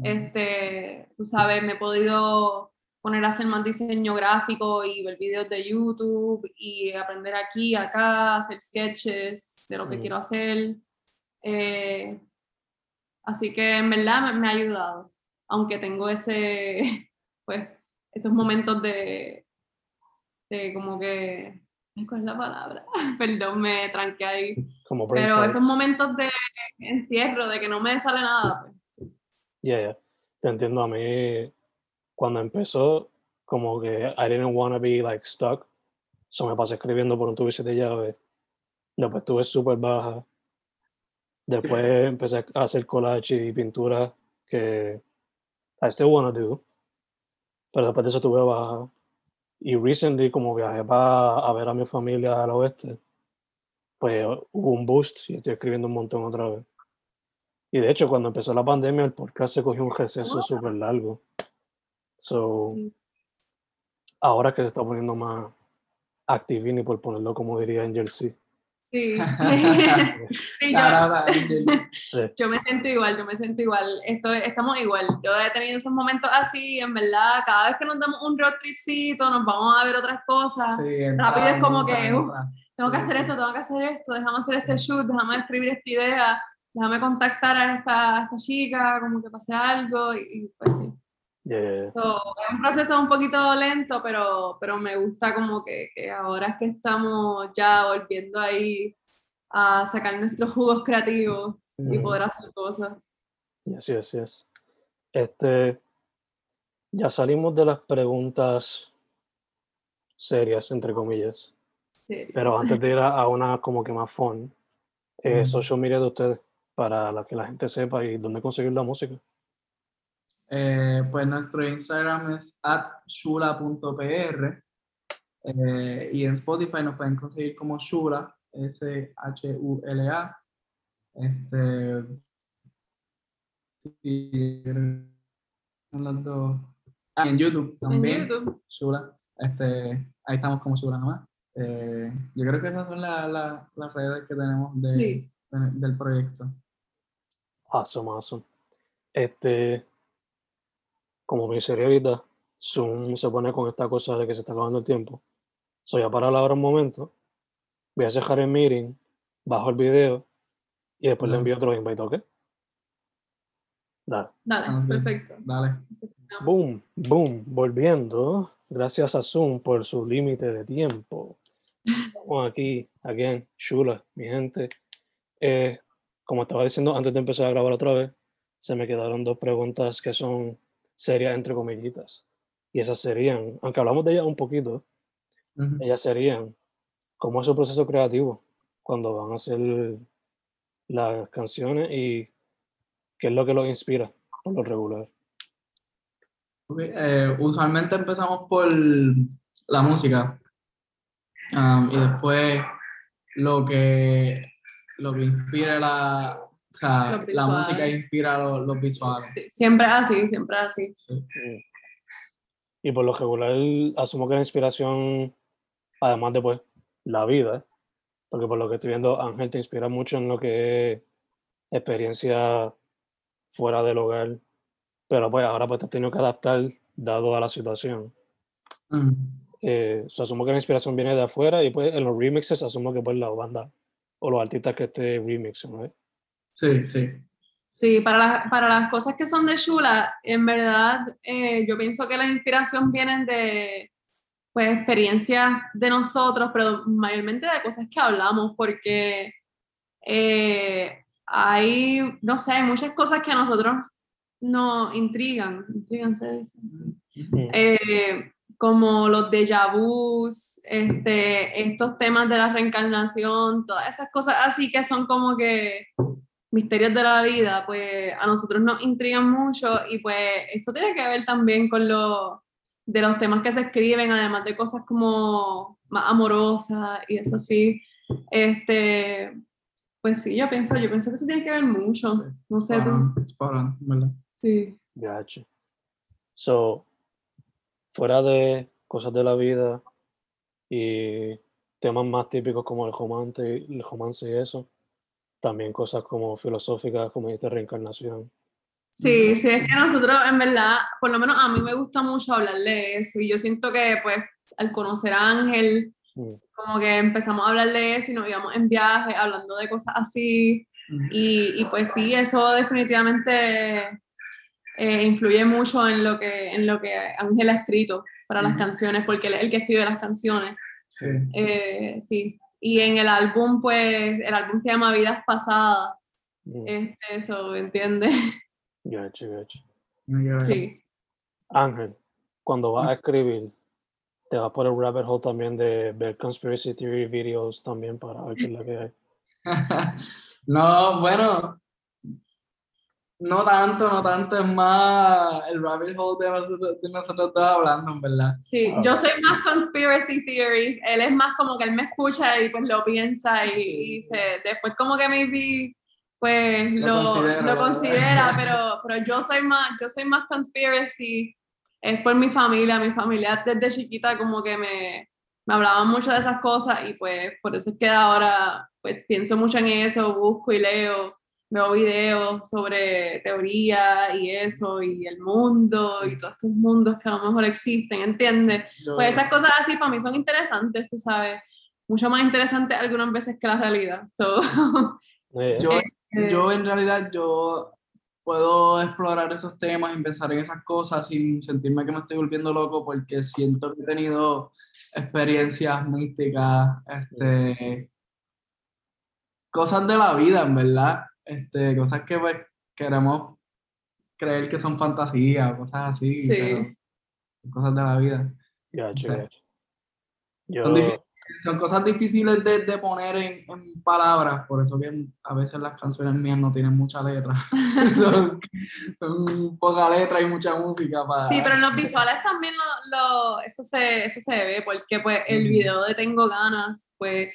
Este, tú sabes, me he podido poner a hacer más diseño gráfico y ver videos de YouTube y aprender aquí, acá, hacer sketches de lo que Mm. quiero hacer. Eh, así que en verdad me, me ha ayudado, aunque tengo ese, [LAUGHS] pues, esos momentos de, de como que, ¿cuál es la palabra? [LAUGHS] Perdón, me tranqué ahí. Como Pero esos momentos de encierro, de que no me sale nada, pues, sí. Yeah, yeah. Te entiendo. A mí, cuando empezó, como que I didn't want to be like stuck. So me pasé escribiendo por un tubo de llave. Después estuve súper baja. Después empecé a hacer collage y pintura que I still want to do. Pero después de eso estuve baja. Y recently, como viajé para a ver a mi familia al oeste, pues hubo un boost y estoy escribiendo un montón otra vez. Y de hecho, cuando empezó la pandemia, el podcast se cogió un receso Ah. súper largo. So, Sí. ahora que se está poniendo más activini, por ponerlo como diría Angel C. Sí. [LAUGHS] [LAUGHS] Sí, yo. Sí, [LAUGHS] yo me siento igual, yo me siento igual. Estoy, estamos igual. Yo he tenido esos momentos así, en verdad, cada vez que nos damos un road tripcito, nos vamos a ver otras cosas. Sí, Rápido es como que, uh. Tengo que hacer esto, tengo que hacer esto, déjame hacer este shoot, déjame escribir esta idea, déjame contactar a esta, a esta chica, como que pase algo, y, y pues sí. yeah. So, es un proceso un poquito lento, pero, pero me gusta como que, que ahora es que estamos ya volviendo ahí a sacar nuestros jugos creativos y Sí. poder hacer cosas. Y así es, así es. Este, ya salimos de las preguntas serias, entre comillas. Sí. Pero antes de ir a, a una como que más fun, eh, Ujú. social media de ustedes, para la que la gente sepa y dónde conseguir la música. Eh, pues nuestro Instagram es shula.pr eh, y en Spotify nos pueden conseguir como Shula, S-H-U-L-A. Este. Ah, en YouTube En también, YouTube. Shula. Este, ahí estamos como Shula nomás. Eh, yo creo que esas son la- la- las redes que tenemos de- Sí. de- del proyecto. Awesome, awesome. Este, como me dice ahorita, Zoom se pone con esta cosa de que se está acabando el tiempo. Soy a parar ahora un momento, voy a cerrar el meeting, bajo el video y después le envío otro invite, ¿ok? Dale. Dale, perfecto. Dale. Boom, boom, volviendo. Gracias a Zoom por su límite de tiempo. [LAUGHS] Estamos aquí, again, Shula, mi gente. Eh, como estaba diciendo antes de empezar a grabar otra vez, se me quedaron dos preguntas que son serias entre comillitas. Y esas serían, aunque hablamos de ellas un poquito, Ujú. ellas serían, ¿cómo es su proceso creativo cuando van a hacer las canciones y qué es lo que los inspira por lo regular? Ok, eh, usualmente empezamos por la música. Um, y después lo que, lo que inspira la, o sea, la música inspira los, los visuales. Sí, siempre así, siempre así. Y por lo regular, asumo que la inspiración, además de pues la vida, porque por lo que estoy viendo, Ángel te inspira mucho en lo que es experiencia fuera del hogar, pero pues ahora pues te has tenido que adaptar dado a la situación. Mm. Eh, so, asumo que la inspiración viene de afuera y pues en los remixes asumo que pues la banda o los artistas que esté remixen, ¿no? Sí, sí. Sí, para, las- para las cosas que son de Shula, en verdad, eh, yo pienso que la inspiración vienen de pues, experiencias de nosotros, pero mayormente de cosas que hablamos, porque eh, hay, no sé, hay muchas cosas que a nosotros nos intrigan, intrigan se dice. Mm. Eh, como los déjà vus, este, estos temas de la reencarnación, todas esas cosas así que son como que misterios de la vida, pues a nosotros nos intrigan mucho y pues eso tiene que ver también con lo de los temas que se escriben, además de cosas como más amorosas y eso sí. Este, pues sí, yo pienso, yo pienso que eso tiene que ver mucho. No sé Spot tú. on, spot on, ¿verdad? Sí. Gotcha. So, fuera de cosas de la vida y temas más típicos como el romance, el romance y eso, también cosas como filosóficas, como esta reencarnación. Sí, sí, es que nosotros, en verdad, por lo menos a mí me gusta mucho hablar de eso y yo siento que, pues, al conocer a Ángel, Mm. como que empezamos a hablar de eso y nos íbamos en viaje hablando de cosas así y, y pues sí, eso definitivamente eh, influye mucho en lo, que, en lo que Ángel ha escrito para las canciones, porque él es el que escribe las canciones. Sí. Eh, sí, y en el álbum, pues, el álbum se llama Vidas Pasadas, Mm. este, eso, ¿entiendes? [LAUGHS] Gotcha, gotcha. Sí. Ángel, cuando vas a escribir, te vas por el rabbit hole también de ver conspiracy theory videos también para ver qué es lo que hay. [LAUGHS] no, bueno, no tanto, no tanto, es más el rabbit hole de nosotros, de nosotros dos hablando, en verdad. Sí, Ah. yo soy más conspiracy theories, él es más como que él me escucha y pues lo piensa y, y se, después como que maybe pues Lo lo, considera, lo considera, [LAUGHS] pero, pero yo soy más, yo soy más conspiracy, es por mi familia, mi familia desde chiquita como que me, me hablaban mucho de esas cosas y pues por eso es que ahora pues pienso mucho en eso, busco y leo, veo videos sobre teoría y eso y el mundo y todos estos mundos que a lo mejor existen, ¿entiendes? Yo- Pues esas cosas así para mí son interesantes, tú sabes, mucho más interesantes algunas veces que la realidad. So, [LAUGHS] Eh, yo, eh, yo en realidad yo puedo explorar esos temas y pensar en esas cosas sin sentirme que me estoy volviendo loco porque siento que he tenido experiencias místicas, este, cosas de la vida, en verdad, este, cosas que pues, queremos creer que son fantasías, cosas así, Sí. pero cosas de la vida. gotcha, Sí. gotcha. Yo, Son, son cosas difíciles de, de poner en, en palabras, por eso que a veces las canciones mías no tienen mucha letra. [LAUGHS] son, son poca letra y mucha música para... sí, pero en los visuales también lo, lo- eso, se, eso se ve, porque pues el video de Tengo Ganas, pues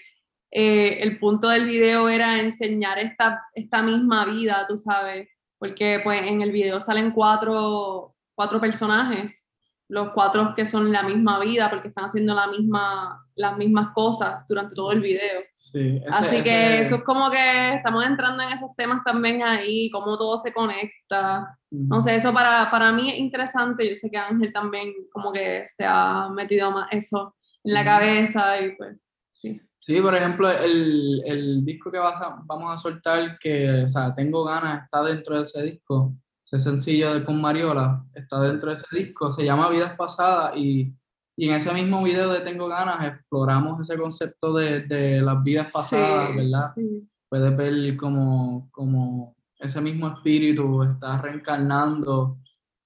eh, el punto del video era enseñar esta, esta misma vida, tú sabes, porque pues en el video salen cuatro, cuatro personajes, los cuatro que son la misma vida, porque están haciendo la misma, las mismas cosas durante todo el video. Sí, ese- Así que ese- eso es como que estamos entrando en esos temas también ahí, cómo todo se conecta. No sé, eso para, para mí es interesante. Yo sé que Ángel también como que se ha metido más eso en la cabeza y pues sí. Sí, por ejemplo, el, el disco que vas a- vamos a soltar, que, o sea, tengo ganas, está dentro de ese disco, ese sencillo de con Mariola, está dentro de ese disco, se llama Vidas Pasadas y, y en ese mismo video de Tengo Ganas exploramos ese concepto de, de las vidas pasadas, Sí, ¿verdad? sí. Puedes ver como, como ese mismo espíritu está reencarnando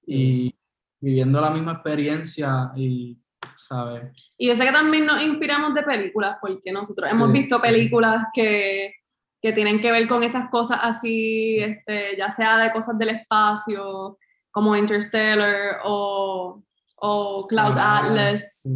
y viviendo la misma experiencia y, ¿sabes? Y yo sé que también nos inspiramos de películas, porque nosotros hemos visto sí. películas que, que tienen que ver con esas cosas así, este, ya sea de cosas del espacio, como Interstellar o, o Cloud Ah, Atlas. sí.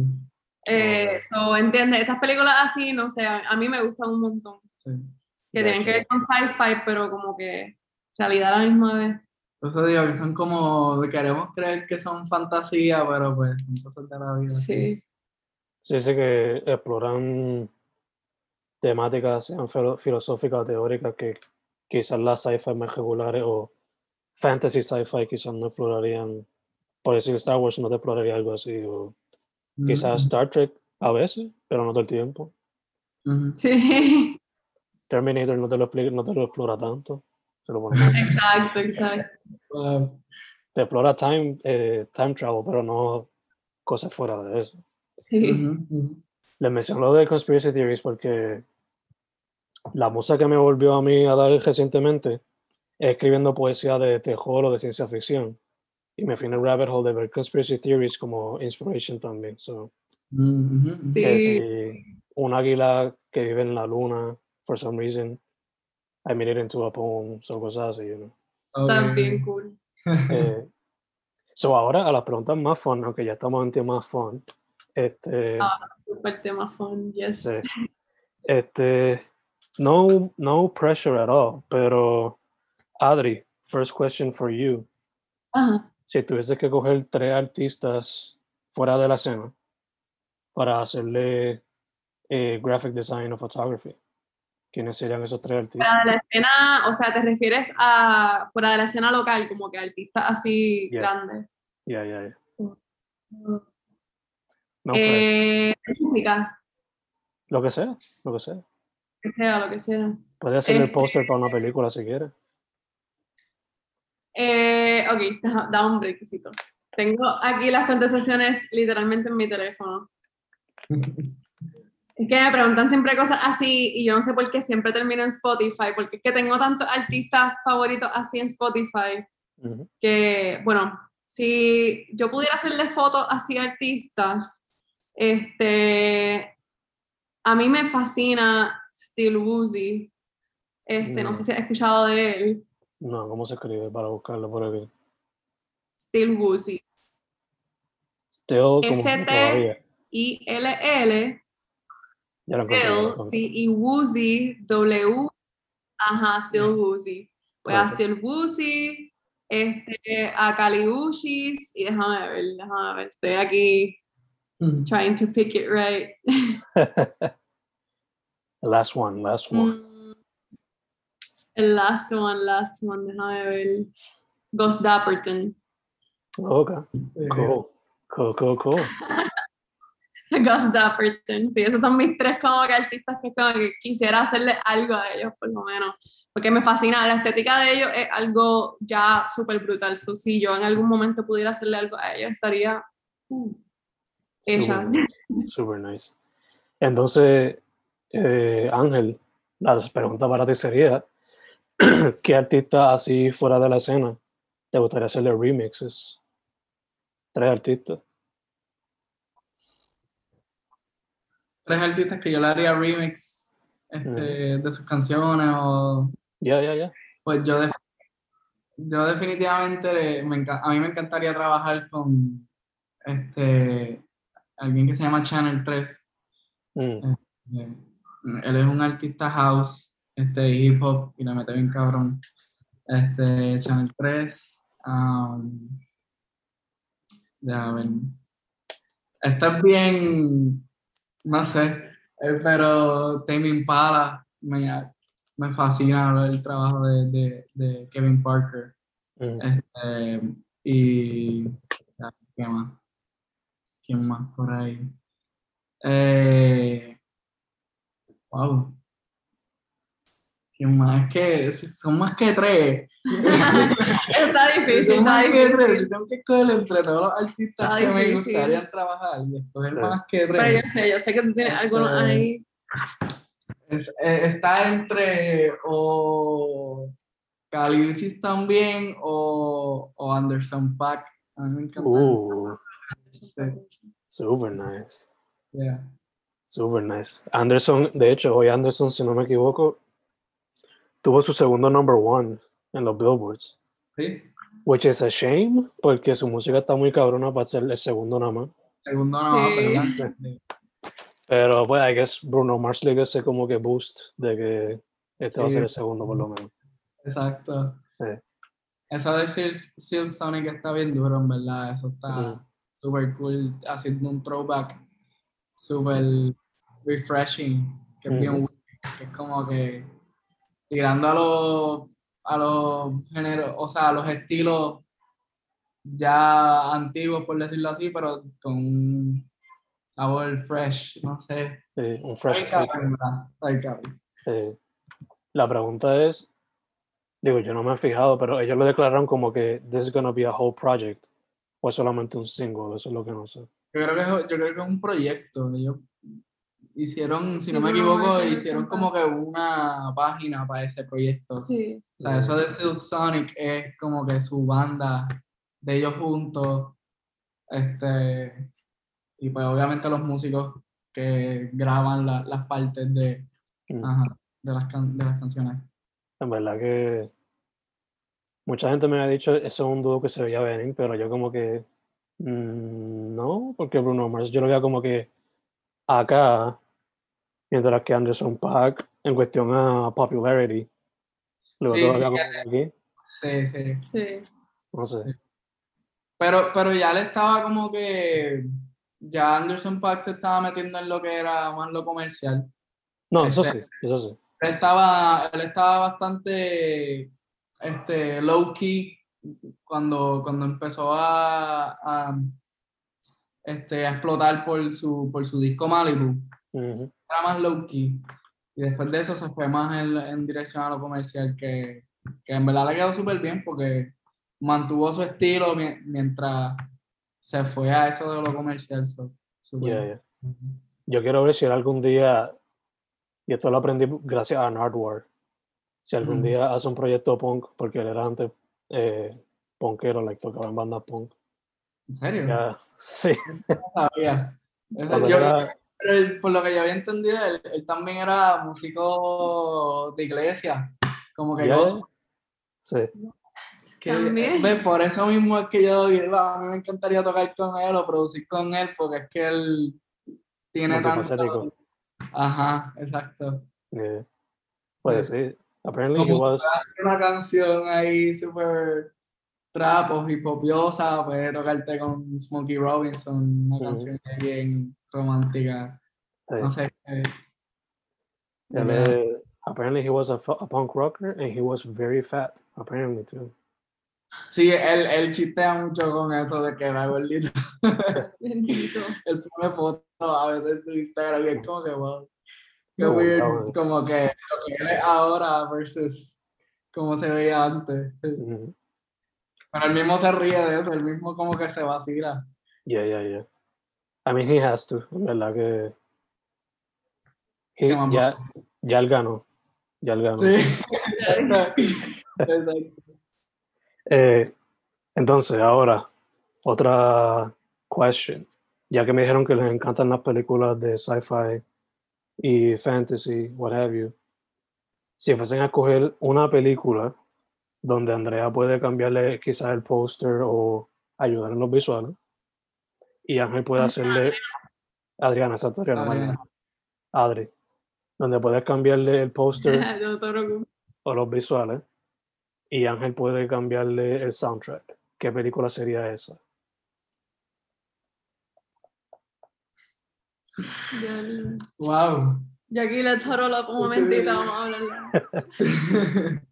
Eh, so, entiende, esas películas así, no sé, a, mí me gustan un montón. Que tienen que ver con sci-fi, pero como que realidad a la misma vez. Eso digo que son como, queremos creer que son fantasía, pero pues son cosas de la vida. Sí. Sí, sí que exploran temáticas, sean filo- filosóficas o teóricas, que quizás las sci-fi más regulares o fantasy sci-fi quizás no explorarían. Por decir Star Wars no te exploraría algo así, o Ujú, quizás Star Trek a veces, pero no todo el tiempo. Sí, [LAUGHS] Terminator no te lo, explica, no te lo explora tanto. Se lo [LAUGHS] exacto, exacto. Wow. te explora time, eh, time travel, pero no cosas fuera de eso. Sí. Ujú, ujú. Les menciono lo de Conspiracy Theories porque la musa que me volvió a mí a dar recientemente es escribiendo poesía de terror o de ciencia ficción. Y me fui en el rabbit hole de ver Conspiracy Theories como inspiration también. So, ujú. Sí. que si un águila que vive en la luna, for some reason, I made it into a poem, son cosas así, you know. Está Ok. bien cool. [LAUGHS] Eh, so ahora a las preguntas más fun, aunque ya estamos en temas fun. Este, Ah. Super tema fun, yes. este, no, no pressure at all, pero Adri, first question for you. Ajá. Si tuvieses que coger tres artistas fuera de la escena para hacerle eh, graphic design o photography, ¿quiénes serían esos tres artistas? Fuera de la escena, o sea, te refieres a fuera de la escena local, como que artistas así Yeah. grandes. Ya, ya, ya. No pressure. Eh, música, Lo que sea, lo que sea. que sea, lo que sea. Puedes hacer el Este- póster para una película si quieres. Eh, ok, da, da un breakcito. Tengo aquí las contestaciones literalmente en mi teléfono. [LAUGHS] Es que me preguntan siempre cosas así y yo no sé por qué siempre termino en Spotify, porque es que tengo tantos artistas favoritos así en Spotify que, bueno, si yo pudiera hacerle fotos así a artistas, este, a mí me fascina Steel Woozy. Este, no No. sé si has escuchado de él. No, ¿cómo se escribe para buscarlo por aquí? Steel Woozy. Still, Ya lo encontré. Still, sí, y Woozy, W, ajá, Still Woozy. Pues a Ok. Still Woozy, este, a Kaliushis, y déjame ver, déjame ver, estoy aquí Ujú. trying to pick it right. The [LAUGHS] last one, last one. Mm, El last one, last one, déjame ver. Ghost Dapperton. Ok, cool. Cool, cool, cool. [LAUGHS] [LAUGHS] Ghost Dapperton, sí, esos son mis tres como que artistas que como que quisiera hacerle algo a ellos, por lo menos. Porque me fascina, la estética de ellos es algo ya súper brutal. So, si yo en algún momento pudiera hacerle algo a ellos, estaría uh, ella. Super nice. Entonces, eh, Ángel, la pregunta para ti sería, [CLEARS THROAT] ¿qué artista así fuera de la escena te gustaría hacerle remixes? Tres artistas. Tres artistas que yo le haría remix este, de sus canciones o Ya, ya, ya. Pues yo, yo definitivamente, me a mí me encantaría trabajar con este, alguien que se llama Channel 3. Mm, Eh, él es un artista house, este, hip hop, y le mete bien cabrón. Este, Channel 3. um, ya, ver. Esta es bien, no sé, eh, pero Tame Impala me, me fascina el trabajo de, de- de Kevin Parker. mm. Este, y. ¿Qué más? ¿Quién más por ahí? Eh, wow. ¿Quién más? Que son más que tres. está [LAUGHS] difícil, son está más que tres. Tengo que escoger entre todos los artistas Está que me gustaría trabajar y escoger Sí. más que Pero tres. yo sé, yo sé que tú tienes algunos ahí. Es- eh, está entre o Caliuchis también o, o Anderson Paak. A mí me encanta. Uh, este, super nice. yeah. Super nice. Anderson, de hecho, hoy Anderson, si no me equivoco, tuvo su segundo number one en los billboards. Sí. Which is a shame, porque su música está muy cabrona para ser el segundo nada más. segundo Sí. ¿verdad? Pero pues, I guess Bruno Mars le dio ese como que boost de que este va a ser el segundo por lo menos. Exacto. Sí. Eso de Silk, Silk Sonic está bien duro, en verdad. Eso está Ujú. súper cool, haciendo un throwback súper refreshing, que es bien que es como que tirando a los, a los géneros, o sea, a los estilos ya antiguos, por decirlo así, pero con un sabor fresh, no sé. Sí, un fresh. Eh, la pregunta es, digo, yo no me he fijado, pero ellos lo declararon como que this is gonna be a whole project o es solamente un single, eso es lo que no sé. Yo creo que, es- yo creo que es un proyecto. Ellos hicieron, si Sí, no me equivoco, y hicieron como que una página para ese proyecto. Sí. O sea, eso de Silk Sonic es como que su banda de ellos juntos. Este, y pues obviamente los músicos que graban la- las partes de, Mm. ajá, de, las can- de las canciones. En verdad que mucha gente me ha dicho eso es un dúo que se veía venir, pero yo como que mm, no, porque Bruno Mars yo lo veía como que acá, mientras que Anderson Paak en cuestión a popularity, lo Sí, sí, aquí, Sí, sí. Sí. no sé. Pero, pero ya le estaba como que. Ya Anderson Paak se estaba metiendo en lo que era más lo comercial. No, eso Este- sí, eso sí. Él estaba, él estaba bastante este, low key cuando, cuando empezó a, a, este, a explotar por su, por su disco Malibu. Ujú. Era más low key. Y después de eso se fue más en, en dirección a lo comercial, que, que en verdad le quedó súper bien porque mantuvo su estilo mi- mientras se fue a eso de lo comercial. so, súper Yeah, bien. yeah. Yo quiero ver si algún día, y esto lo aprendí gracias a Nardwar, si algún Mm. día hace un proyecto punk, porque él era antes eh, punkero, like, tocaba en bandas punk. ¿En serio? Ya, sí, No sabía. Yo- era- Pero él, por lo que yo había entendido, él, él también era músico de iglesia, como que gospel, sí, que- También. ve, por eso mismo es que yo digo, "Ah, a mí me encantaría tocar con él o producir con él, porque es que él tiene tanto... Ajá, exacto. yeah. Pues sí, apparently he was, Una canción ahí súper trap o hip hopiosa, puede tocarte con Smokey Robinson, una Ujú. canción bien romántica, sí, no sé. eh, él ya. es- apparently he was a, a punk rocker and he was very fat, apparently too. Sí, él, él chistea mucho con eso de que era gordito. [LAUGHS] Bendito. Él pone fotos a veces en su Instagram y es como que, wow. Qué No, weird, como que lo que él es ahora versus como se veía antes. Ujú. Pero él mismo se ríe de eso, él mismo como que se vacila. Yeah, yeah, yeah. I mean, he has to, en verdad que. he- ya, ya él ganó. Ya él ganó. Sí, exacto. [LAUGHS] Exacto. Eh, entonces, ahora, otra question. Ya que me dijeron que les encantan las películas de sci-fi y fantasy, what have you. Si fuesen a escoger una película donde Andrea puede cambiarle quizás el póster o ayudar en los visuales, y Ángel puede hacerle. Adriana, exacto, Adriana, Adriana. mañana. Adri, donde puedes cambiarle el póster [LAUGHS] No o los visuales y Ángel puede cambiarle el soundtrack. ¿Qué película sería esa? Wow. yo aquí le up un momentito, vamos a hablar. [LAUGHS]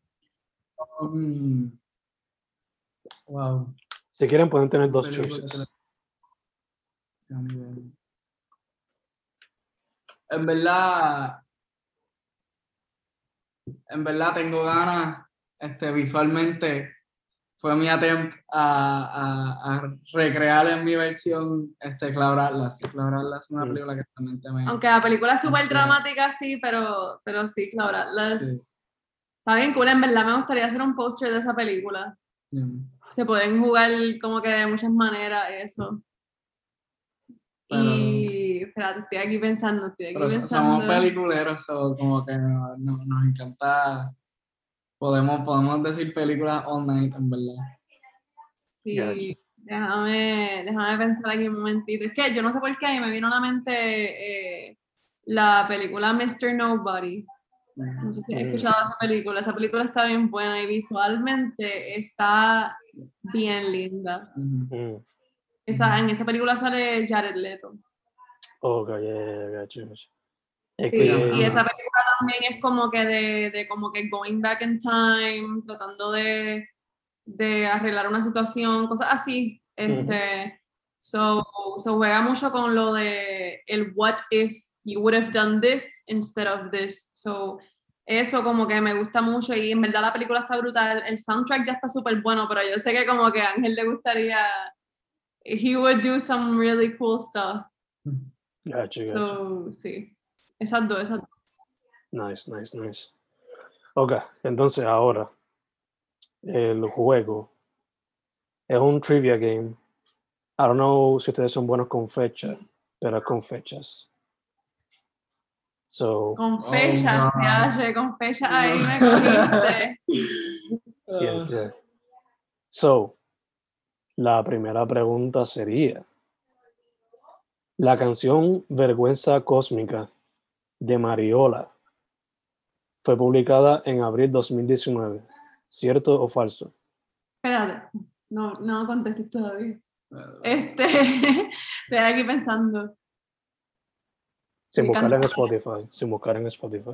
Mm. Wow. Si quieren pueden tener dos choices. En verdad, en verdad tengo ganas, este, visualmente, fue mi attempt a, a, a recrear en mi versión este, Cloud Atlas. Cloud Atlas es una Mm. película que realmente me... Aunque la película es súper dramática, sí, pero, pero sí, claro, las... Sí. Está bien cool, en verdad me gustaría hacer un póster de esa película. Mm. Se pueden jugar como que de muchas maneras eso. Y espérate, estoy aquí pensando, estoy aquí Pero pensando. somos peliculeros, so como que no- no- nos encanta... Podemos, podemos decir películas all night, en verdad. Sí, Déjame, déjame pensar aquí un momentito. Es que yo no sé por qué me vino a la mente eh, la película Mr. Nobody. No sé si has escuchado esa película. Esa película está bien buena y visualmente está bien linda. Mm. Esa, en esa película sale Jared Leto. Ok, yeah, yeah, yeah, gotcha, Sí, y esa película también es como que de, de como que going back in time, tratando de, de arreglar una situación, cosas así. Este, so, so juega mucho con lo de el what if you would have done this instead of this. So, eso como que me gusta mucho y en verdad la película está brutal. El soundtrack ya está súper bueno, pero yo sé que como que a Ángel le gustaría, he would do some really cool stuff. Gotcha, gotcha. So, sí. Esas dos, esas dos. Nice, nice, nice. Ok, entonces ahora el juego es un trivia game. I don't know si ustedes son buenos con fechas, pero con fechas. So, Con Oh, fechas, no. ya, con fechas, ahí me cogiste. [LAUGHS] yes, yes. So, la primera pregunta sería: La canción Vergüenza Cósmica de Mariola fue publicada en abril 2019. ¿Cierto o falso? Espérate, no, no contestes todavía. Ah, Este, [LAUGHS] estoy aquí pensando. Sin buscar en Spotify. Sin buscar en Spotify.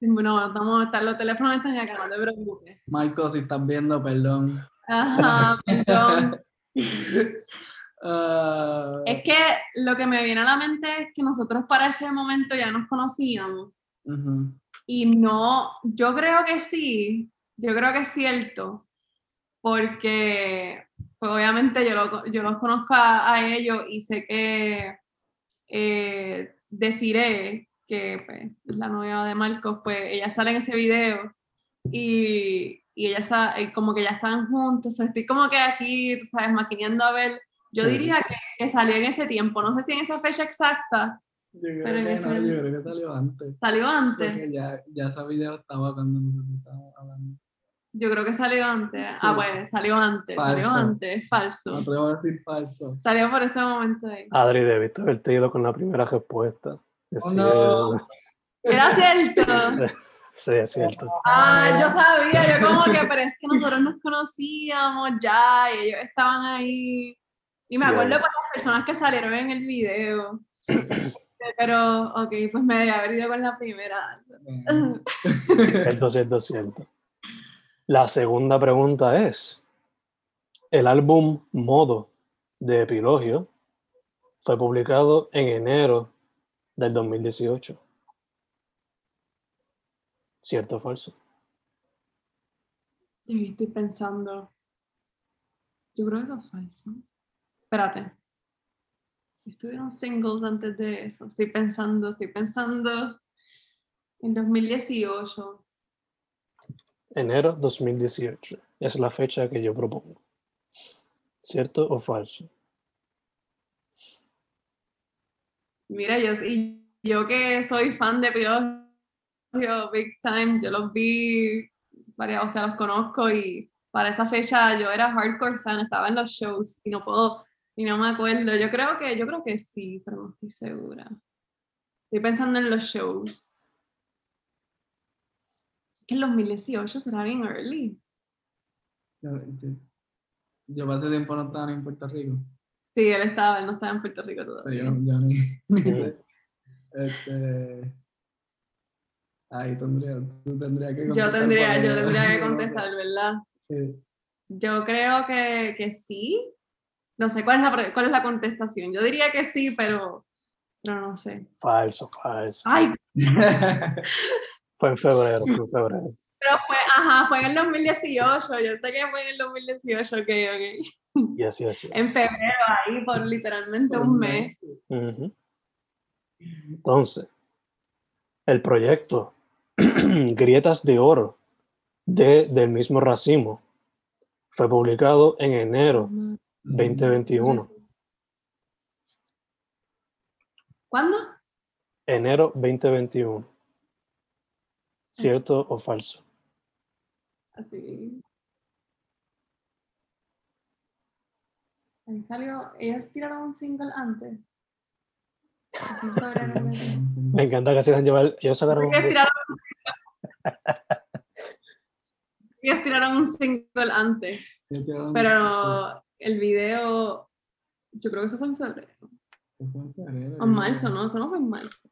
No, estamos, están- los teléfonos están acá, no te preocupes. Marco, si estás viendo, perdón. Ajá, perdón. [LAUGHS] Ah, Es que lo que me viene a la mente es que nosotros para ese momento ya nos conocíamos. Y no, yo creo que sí, yo creo que es cierto, porque pues obviamente yo, lo- yo los conozco a, a ellos y sé que eh, Desiree, que pues, es la novia de Marcos, pues ella sale en ese video y, y ella sa- y como que ya están juntos, estoy como que aquí, tú sabes, maquineando a ver, yo Ujú. diría que, que salió en ese tiempo, no sé si en esa fecha exacta, Yo creo Pero en que ese- no, yo creo que salió antes. salió antes. Porque ya, ya ese video estaba cuando nosotros estábamos hablando. Yo creo que salió antes. Ah, pues salió antes, salió antes, es falso. No atrevo a decir falso. Salió por ese momento ahí. Adri, debiste haberte ido con la primera respuesta. Es Oh, no. cierto. Era cierto. [LAUGHS] Sí, es cierto. Ah, yo sabía, yo como que, pero es que nosotros nos conocíamos ya y ellos estaban ahí. Y me acuerdo ya. por las personas que salieron en el video. Pero, ok, pues me debí haber ido con la primera. [LAUGHS] Cierto, cierto. La segunda pregunta es: el álbum Modo de Epilogio fue publicado en enero del 2018. ¿Cierto o falso? Y estoy pensando. Yo creo que es falso. Espérate. Estuvieron singles antes de eso. Estoy pensando, estoy pensando en 2018. Enero 2018 es la fecha que yo propongo. ¿Cierto o falso? Mira, yo, y yo que soy fan de Piollo Big Time, yo los vi, o sea, los conozco y para esa fecha yo era hardcore fan, estaba en los shows y no puedo, y no me acuerdo. Yo creo que, yo creo que sí, pero no estoy segura. Estoy pensando en los shows. Que en 2018 será bien early. yo, yo- yo ese tiempo no estaba en Puerto Rico. Sí, él estaba, él no estaba en Puerto Rico todavía. yo, no- yo ni, ni sé. Este, ahí tendría, tú tendrías que Yo contestar tendría, porque yo tendría que [LAUGHS] contestar, ¿verdad? Sí. Yo creo que, que sí. No sé cuál es, la, cuál es la contestación. Yo diría que sí, pero, pero no sé. Falso, falso. Ay, [LAUGHS] Fue en febrero, fue en febrero. pero fue, ajá, fue en el 2018. Yo sé que fue en el 2018, ok, ok. Y así, así. En febrero, ahí, por literalmente un mes. Entonces, el proyecto [CLEARS THROAT] Grietas de Oro de, del mismo racimo fue publicado en enero 2021. ¿Cuándo? Enero 2021. ¿Cierto o falso? Así. Ahí salió, ellos tiraron un single antes. [LAUGHS] Me encanta que se dejan llevar. Ellos sacaron un Ellos tiraron un single. Ellos tiraron un single antes, pero el video, yo creo que eso fue en febrero. sí, fue en febrero, O en marzo, ¿no? Eso no fue en marzo.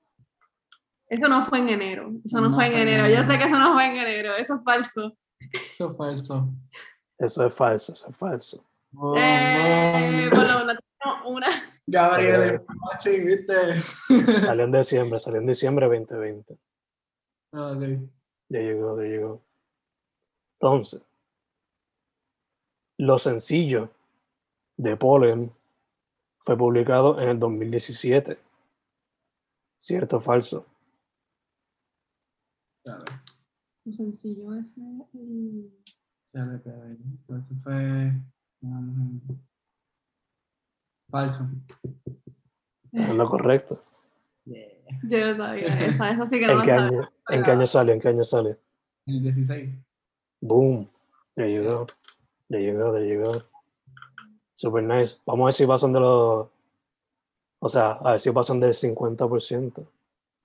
Eso no fue en enero. Eso no, No fue en enero. Yo sé que eso no fue en enero. Eso es falso. Eso es falso. Eso es falso, eso es falso. Oh, Eh, no. por lo menos tengo una. Gabriel, machi, ¿viste? Salió en diciembre, salió en diciembre 2020. Ah, ok. Ya llegó, ya llegó. Entonces, lo sencillo de Pollen fue publicado en el 2017. ¿Cierto o falso? Claro, Lo sencillo es el- claro, claro. Eso, eso fue. um, falso. Es lo correcto. Yo lo sabía. Esa, esa sí que no ¿En qué año, ¿en qué año sale? ¿En qué año sale? El 16. Boom. Ya llegó. Ya llegó, ya llegó. Super nice. Vamos a ver si pasan de los. O sea, a ver si pasan del 50%.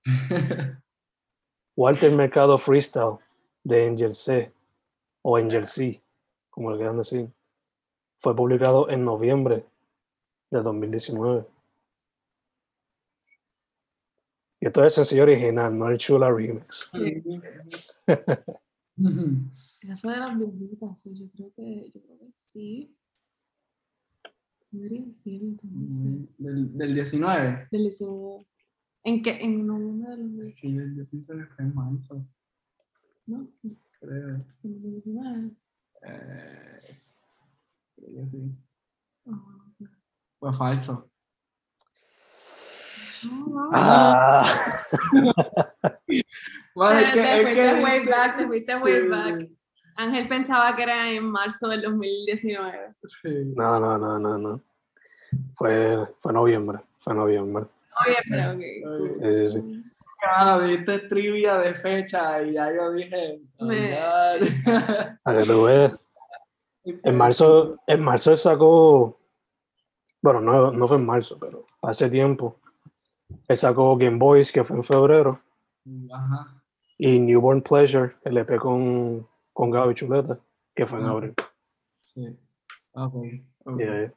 [LAUGHS] Walter Mercado Freestyle de Angel C o Angel C, como le quieran decir, fue publicado en noviembre de 2019. Y esto es el sencillo original, no el Chula Remix. Esa fue de las sí, Yo creo que, yo creo que sí. Del, del 19. Del 19. ¿En qué? En noviembre del 2019, Sí, yo, yo pienso que fue en marzo, ¿no? creo. En el 2019. Eh, creo que sí. Ah, Fue falso. No, no. Ah, [LAUGHS] [LAUGHS] Bueno, es Te- que- te es fuiste que- way back, te fuiste way back. Ángel pensaba que era en marzo del 2019. sí. no, no, no, no, no. Fue, fue noviembre, fue noviembre. Oye, pero ok. Oye. Sí, sí, sí. Ah, diste trivia de fecha y ya yo dije. oh, Me-. [LAUGHS] Para que tú veas. En marzo, en marzo él sacó, bueno, no, no fue en marzo, pero hace tiempo, él sacó Game Boys, que fue en febrero, Ajá. y Newborn Pleasure, el EP con, con Gaby Chuleta, que fue en Ah. abril. Sí. Ok. ok. Yeah, yeah.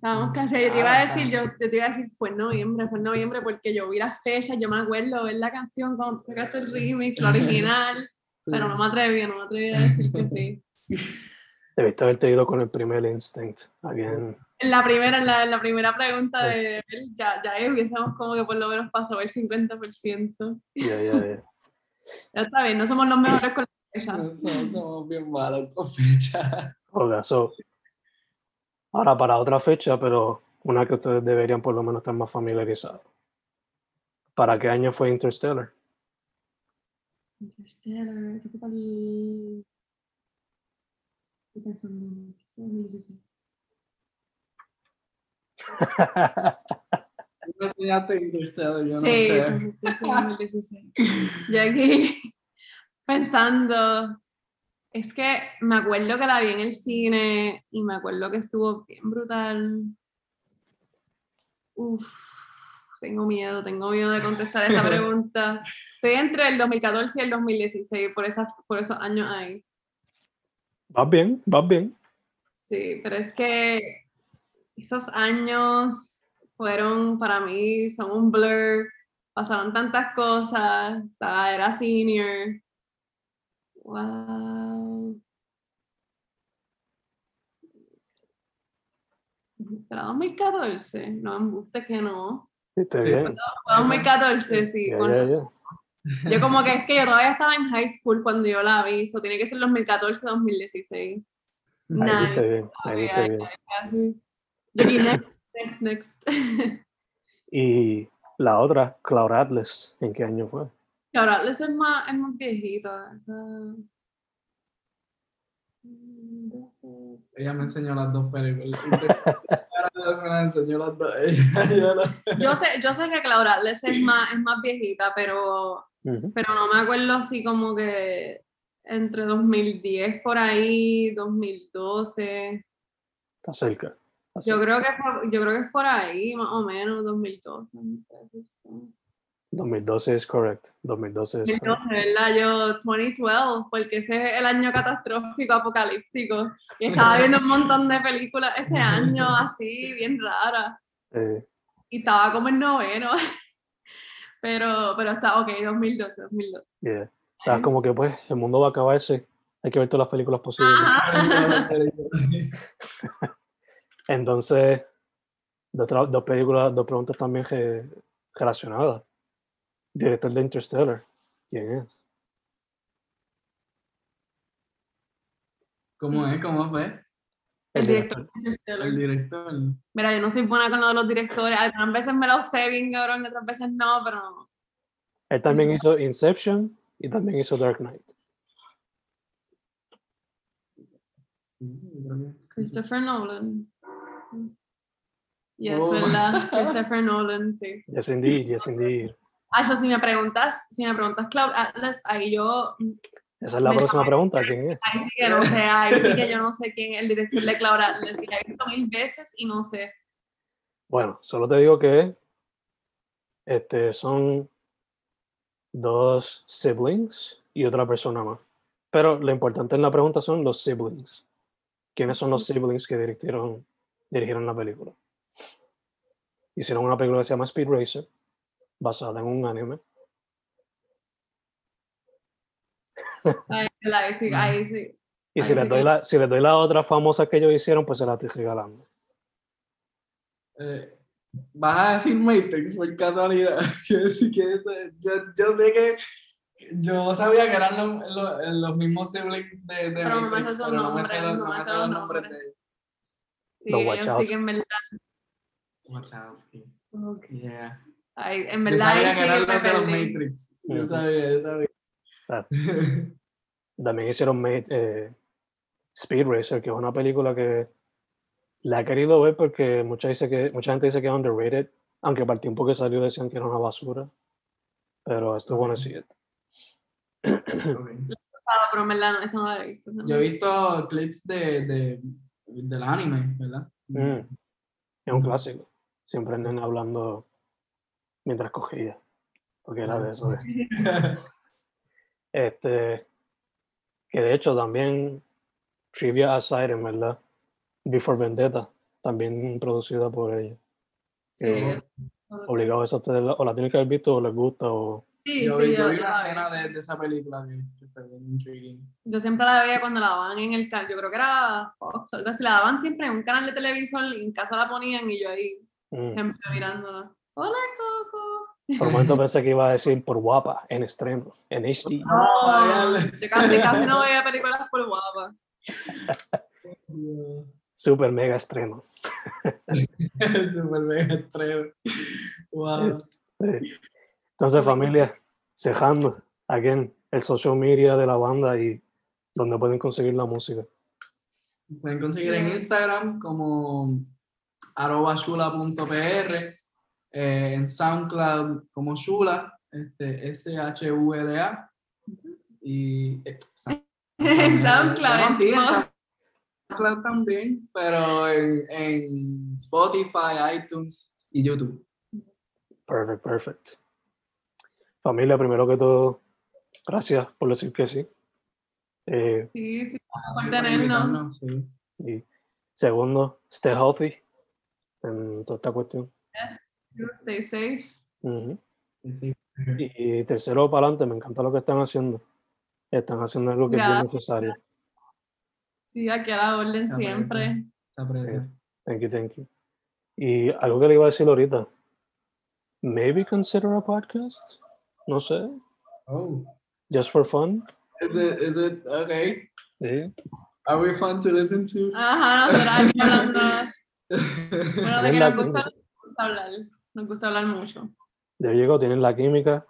Estábamos casi, yo te iba a Ah, decir, yo, yo te iba a decir, fue en noviembre, fue en noviembre porque yo vi las fechas, yo me acuerdo ver la canción cuando tú sacaste el remix, la [LAUGHS] original, Sí. pero no me atreví, no me atreví a decir que sí. [LAUGHS] Debiste haberte ido con el primer Instinct. Again. En la primera, en la, en la primera pregunta de él, ya, ya hubiésemos como que por lo menos pasado el 50%. Yeah, yeah, yeah. Ya está bien, no somos los mejores con las [LAUGHS] fechas. Nosotros somos bien malos con fecha. Okay, so, ahora para otra fecha, pero una que ustedes deberían por lo menos estar más familiarizados. ¿Para qué año fue Interstellar? Interstellar, eso fue para el... Estoy pensando, fue 2016. Tú me enseñaste Interstellar, yo Sí, no sé. pues, sí, 2016. Yo aquí pensando, es que me acuerdo que la vi en el cine y me acuerdo que estuvo bien brutal. Uf, tengo miedo, tengo miedo de contestar esa [LAUGHS] pregunta. Estoy entre el 2014 y el 2016, por, esas, por esos años ahí. Vas bien, vas bien. Sí, pero es que esos años fueron para mí, son un blur, pasaron tantas cosas, estaba- era senior. Wow. ¿Será 2014? No, embuste que no. Sí, bien. Fue 2014, sí. Ya, con- ya, ya. Yo como que es que yo todavía estaba en high school cuando yo la vi, eso tiene que ser 2014-2016. Ahí Nice. viste bien, ahí ahí- bien. Casi. Yo dije, next, next, next. [LAUGHS] Y la otra, Cloud Atlas, ¿en qué año fue? Y ahora es más, es más viejita. esa-. Ella me enseñó las dos películas. [LAUGHS] Me las enseñó [LAUGHS] las dos. Yo sé, yo sé que Cloud Atlas es más, es más viejita, pero, Ujú. pero no me acuerdo así como que entre 2010 por ahí, 2012. Está cerca. Así. Yo creo, que, es por- yo creo que es por ahí, más o menos, 2012. no sé. 2012 es correcto. 2012 es correcto. 2012, ¿verdad? Yo, 2012, porque ese es el año catastrófico, apocalíptico. Y estaba viendo un montón de películas ese año, [LAUGHS] así, bien raras. Eh, Y estaba como en noveno. [LAUGHS] Pero, pero está, ok, 2012, 2012. yeah. Estás como que pues el mundo va a acabarse. Hay que ver todas las películas posibles. [LAUGHS] Entonces, dos, dos películas, dos preguntas también re- relacionadas. Director de Interstellar. ¿Quién es? ¿Cómo es? ¿Cómo fue? El director. de El Interstellar. director. Mira, yo no soy buena con lo de los directores. Algunas veces me lo sé bien, cabrón, otras veces no, pero Él también hizo Inception y también hizo Dark Knight. Christopher Nolan. Yes, Oh. ¿verdad? [LAUGHS] Christopher Nolan, sí. Yes, indeed, yes, indeed. Ah, yo, si me preguntas, si me preguntas Cloud Atlas, ahí yo, Esa es la próxima pregunta. ¿Quién es? ahí sí que no sé, ahí sí que yo no sé quién es el director de Cloud Atlas. Y la he visto mil veces y no sé. Bueno, solo te digo que este, son dos siblings y otra persona más. Pero lo importante en la pregunta son los siblings. ¿Quiénes son los siblings que dirigieron, dirigieron la película? Hicieron una película que se llama Speed Racer, basada en un anime. Ahí, ahí sí, [LAUGHS] ahí sí. Y si les, doy la, si les doy la otra famosa que ellos hicieron, pues se la estoy regalando. Eh, Vas a decir Matrix por casualidad. [LAUGHS] Quiero decir que ese- yo, yo sé que. Yo sabía que eran los, los, los mismos siblings de, de Pero Matrix, pero no me sé los, no no me sé los nombres de ellos. Sí, Los ellos Wachowski. sí que en verdad. Wachowski. ok. Yeah. Ahí, en Yo verdad ahí sí que me de los perdí. Matrix. Yo sabía, yo sabía. O sea, [LAUGHS] también hicieron eh, Speed Racer, que es una película que la he querido ver porque mucha, dice que, mucha gente dice que es underrated, aunque para el tiempo que salió decían que era una basura. Pero esto bueno sí. [CLEARS THROAT] Ok. Ah, pero en verdad no, esa no la he visto. Yo he visto clips de, de, del anime, ¿verdad? Mm. Es un clásico. Siempre andan hablando mientras cogía. Porque era de eso. de- [LAUGHS] Este, que de hecho también, trivia aside, en verdad, Before Vendetta, también producida por ella. Sí, Eh, Obligado a eso, ustedes o la tienen que haber visto o les gusta o... sí, yo sí, vi, yo yo- vi una escena sí. de, de esa película que. Yo siempre la veía cuando la daban en el canal, yo creo que era Fox o algo así, la daban siempre en un canal de televisor y en casa la ponían y yo ahí Mm. siempre mirándola. Hola Coco. Por un momento pensé que iba a decir por guapa, en extremo, en HD. No, yo casi, casi no veía películas por guapa. [LAUGHS] Super mega extremo. [LAUGHS] Super mega extremo. Wow. Sí. Entonces, familia, cejando, again, el social media de la banda y donde pueden conseguir la música. Pueden conseguir en. Instagram como arroba shula.pr, eh, en SoundCloud como Shula, este, S-H-U-L-A. Y eh, [LAUGHS] SoundCloud. SoundCloud también, pero en, en Spotify, iTunes y YouTube. Perfect, perfect. Familia, primero que todo, gracias por decir que sí. Eh, Sí, sí, por tenernos. sí. y segundo, stay healthy en toda esta cuestión. Stay safe. Y tercero, para adelante, me encanta lo que están haciendo. Están haciendo algo que es bien necesario. Sí, aquí a la orden Se siempre. Se aprecia. Thank you, thank you. Y algo que le iba a decir ahorita. Maybe consider a podcast. No sé. Oh. Just for fun. Is it, is it, okay. Sí. Are we fun to listen to? Ajá, hablando. Bueno, [LAUGHS] de que nos gusta hablar. Nos gusta hablar mucho. Ya llegó, tienen la química,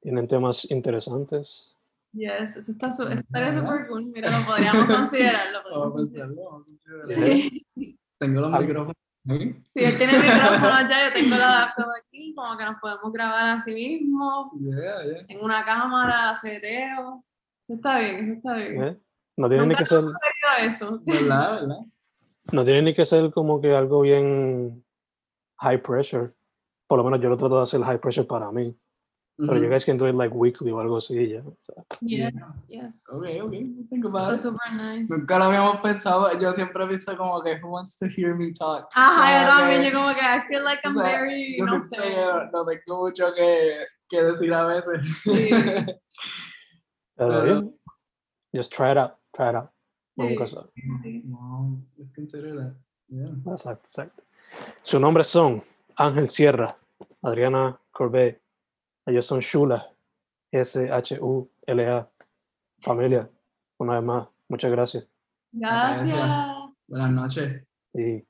tienen temas interesantes. Yes, eso está su- estaría súper cool. Mira, lo podríamos considerarlo. Vamos a podríamos considerarlo. hacerlo, vamos a hacerlo. Sí, Tengo los Ah. micrófonos ahí. si él tiene micrófono ya, yo tengo el adaptador aquí, como que nos podemos grabar así mismo, Yeah, yeah. en una cámara, seteo. Eso está bien, eso está bien. ¿eh? No tienen ni que ser, eso. ¿Verdad, verdad? no tiene ni que ser como que algo bien high pressure. Por lo menos yo lo trato de hacer high pressure para mí. Pero you Ujú. guys can do it like weekly o algo así, ya. o sea. Yes, yes. Ok, ok, think about it. super nice. Nunca lo habíamos pensado, yo siempre he visto como que who wants to hear me talk. Ajá, yo también, yo como que I feel like o I'm sea, very, yo no sé. que no tengo mucho que, que decir a veces. Sí. [LAUGHS] Pero Pero- yeah, just try it out, try it out. Sí. Nunca sabe. no, let's consider that. Yeah. Exacto, exacto. Sus nombres son Ángel Sierra, Adriana Corbet. Ellos son Shula, S-H-U-L-A. Familia, una vez más, muchas gracias. Gracias. Buenas noches. Y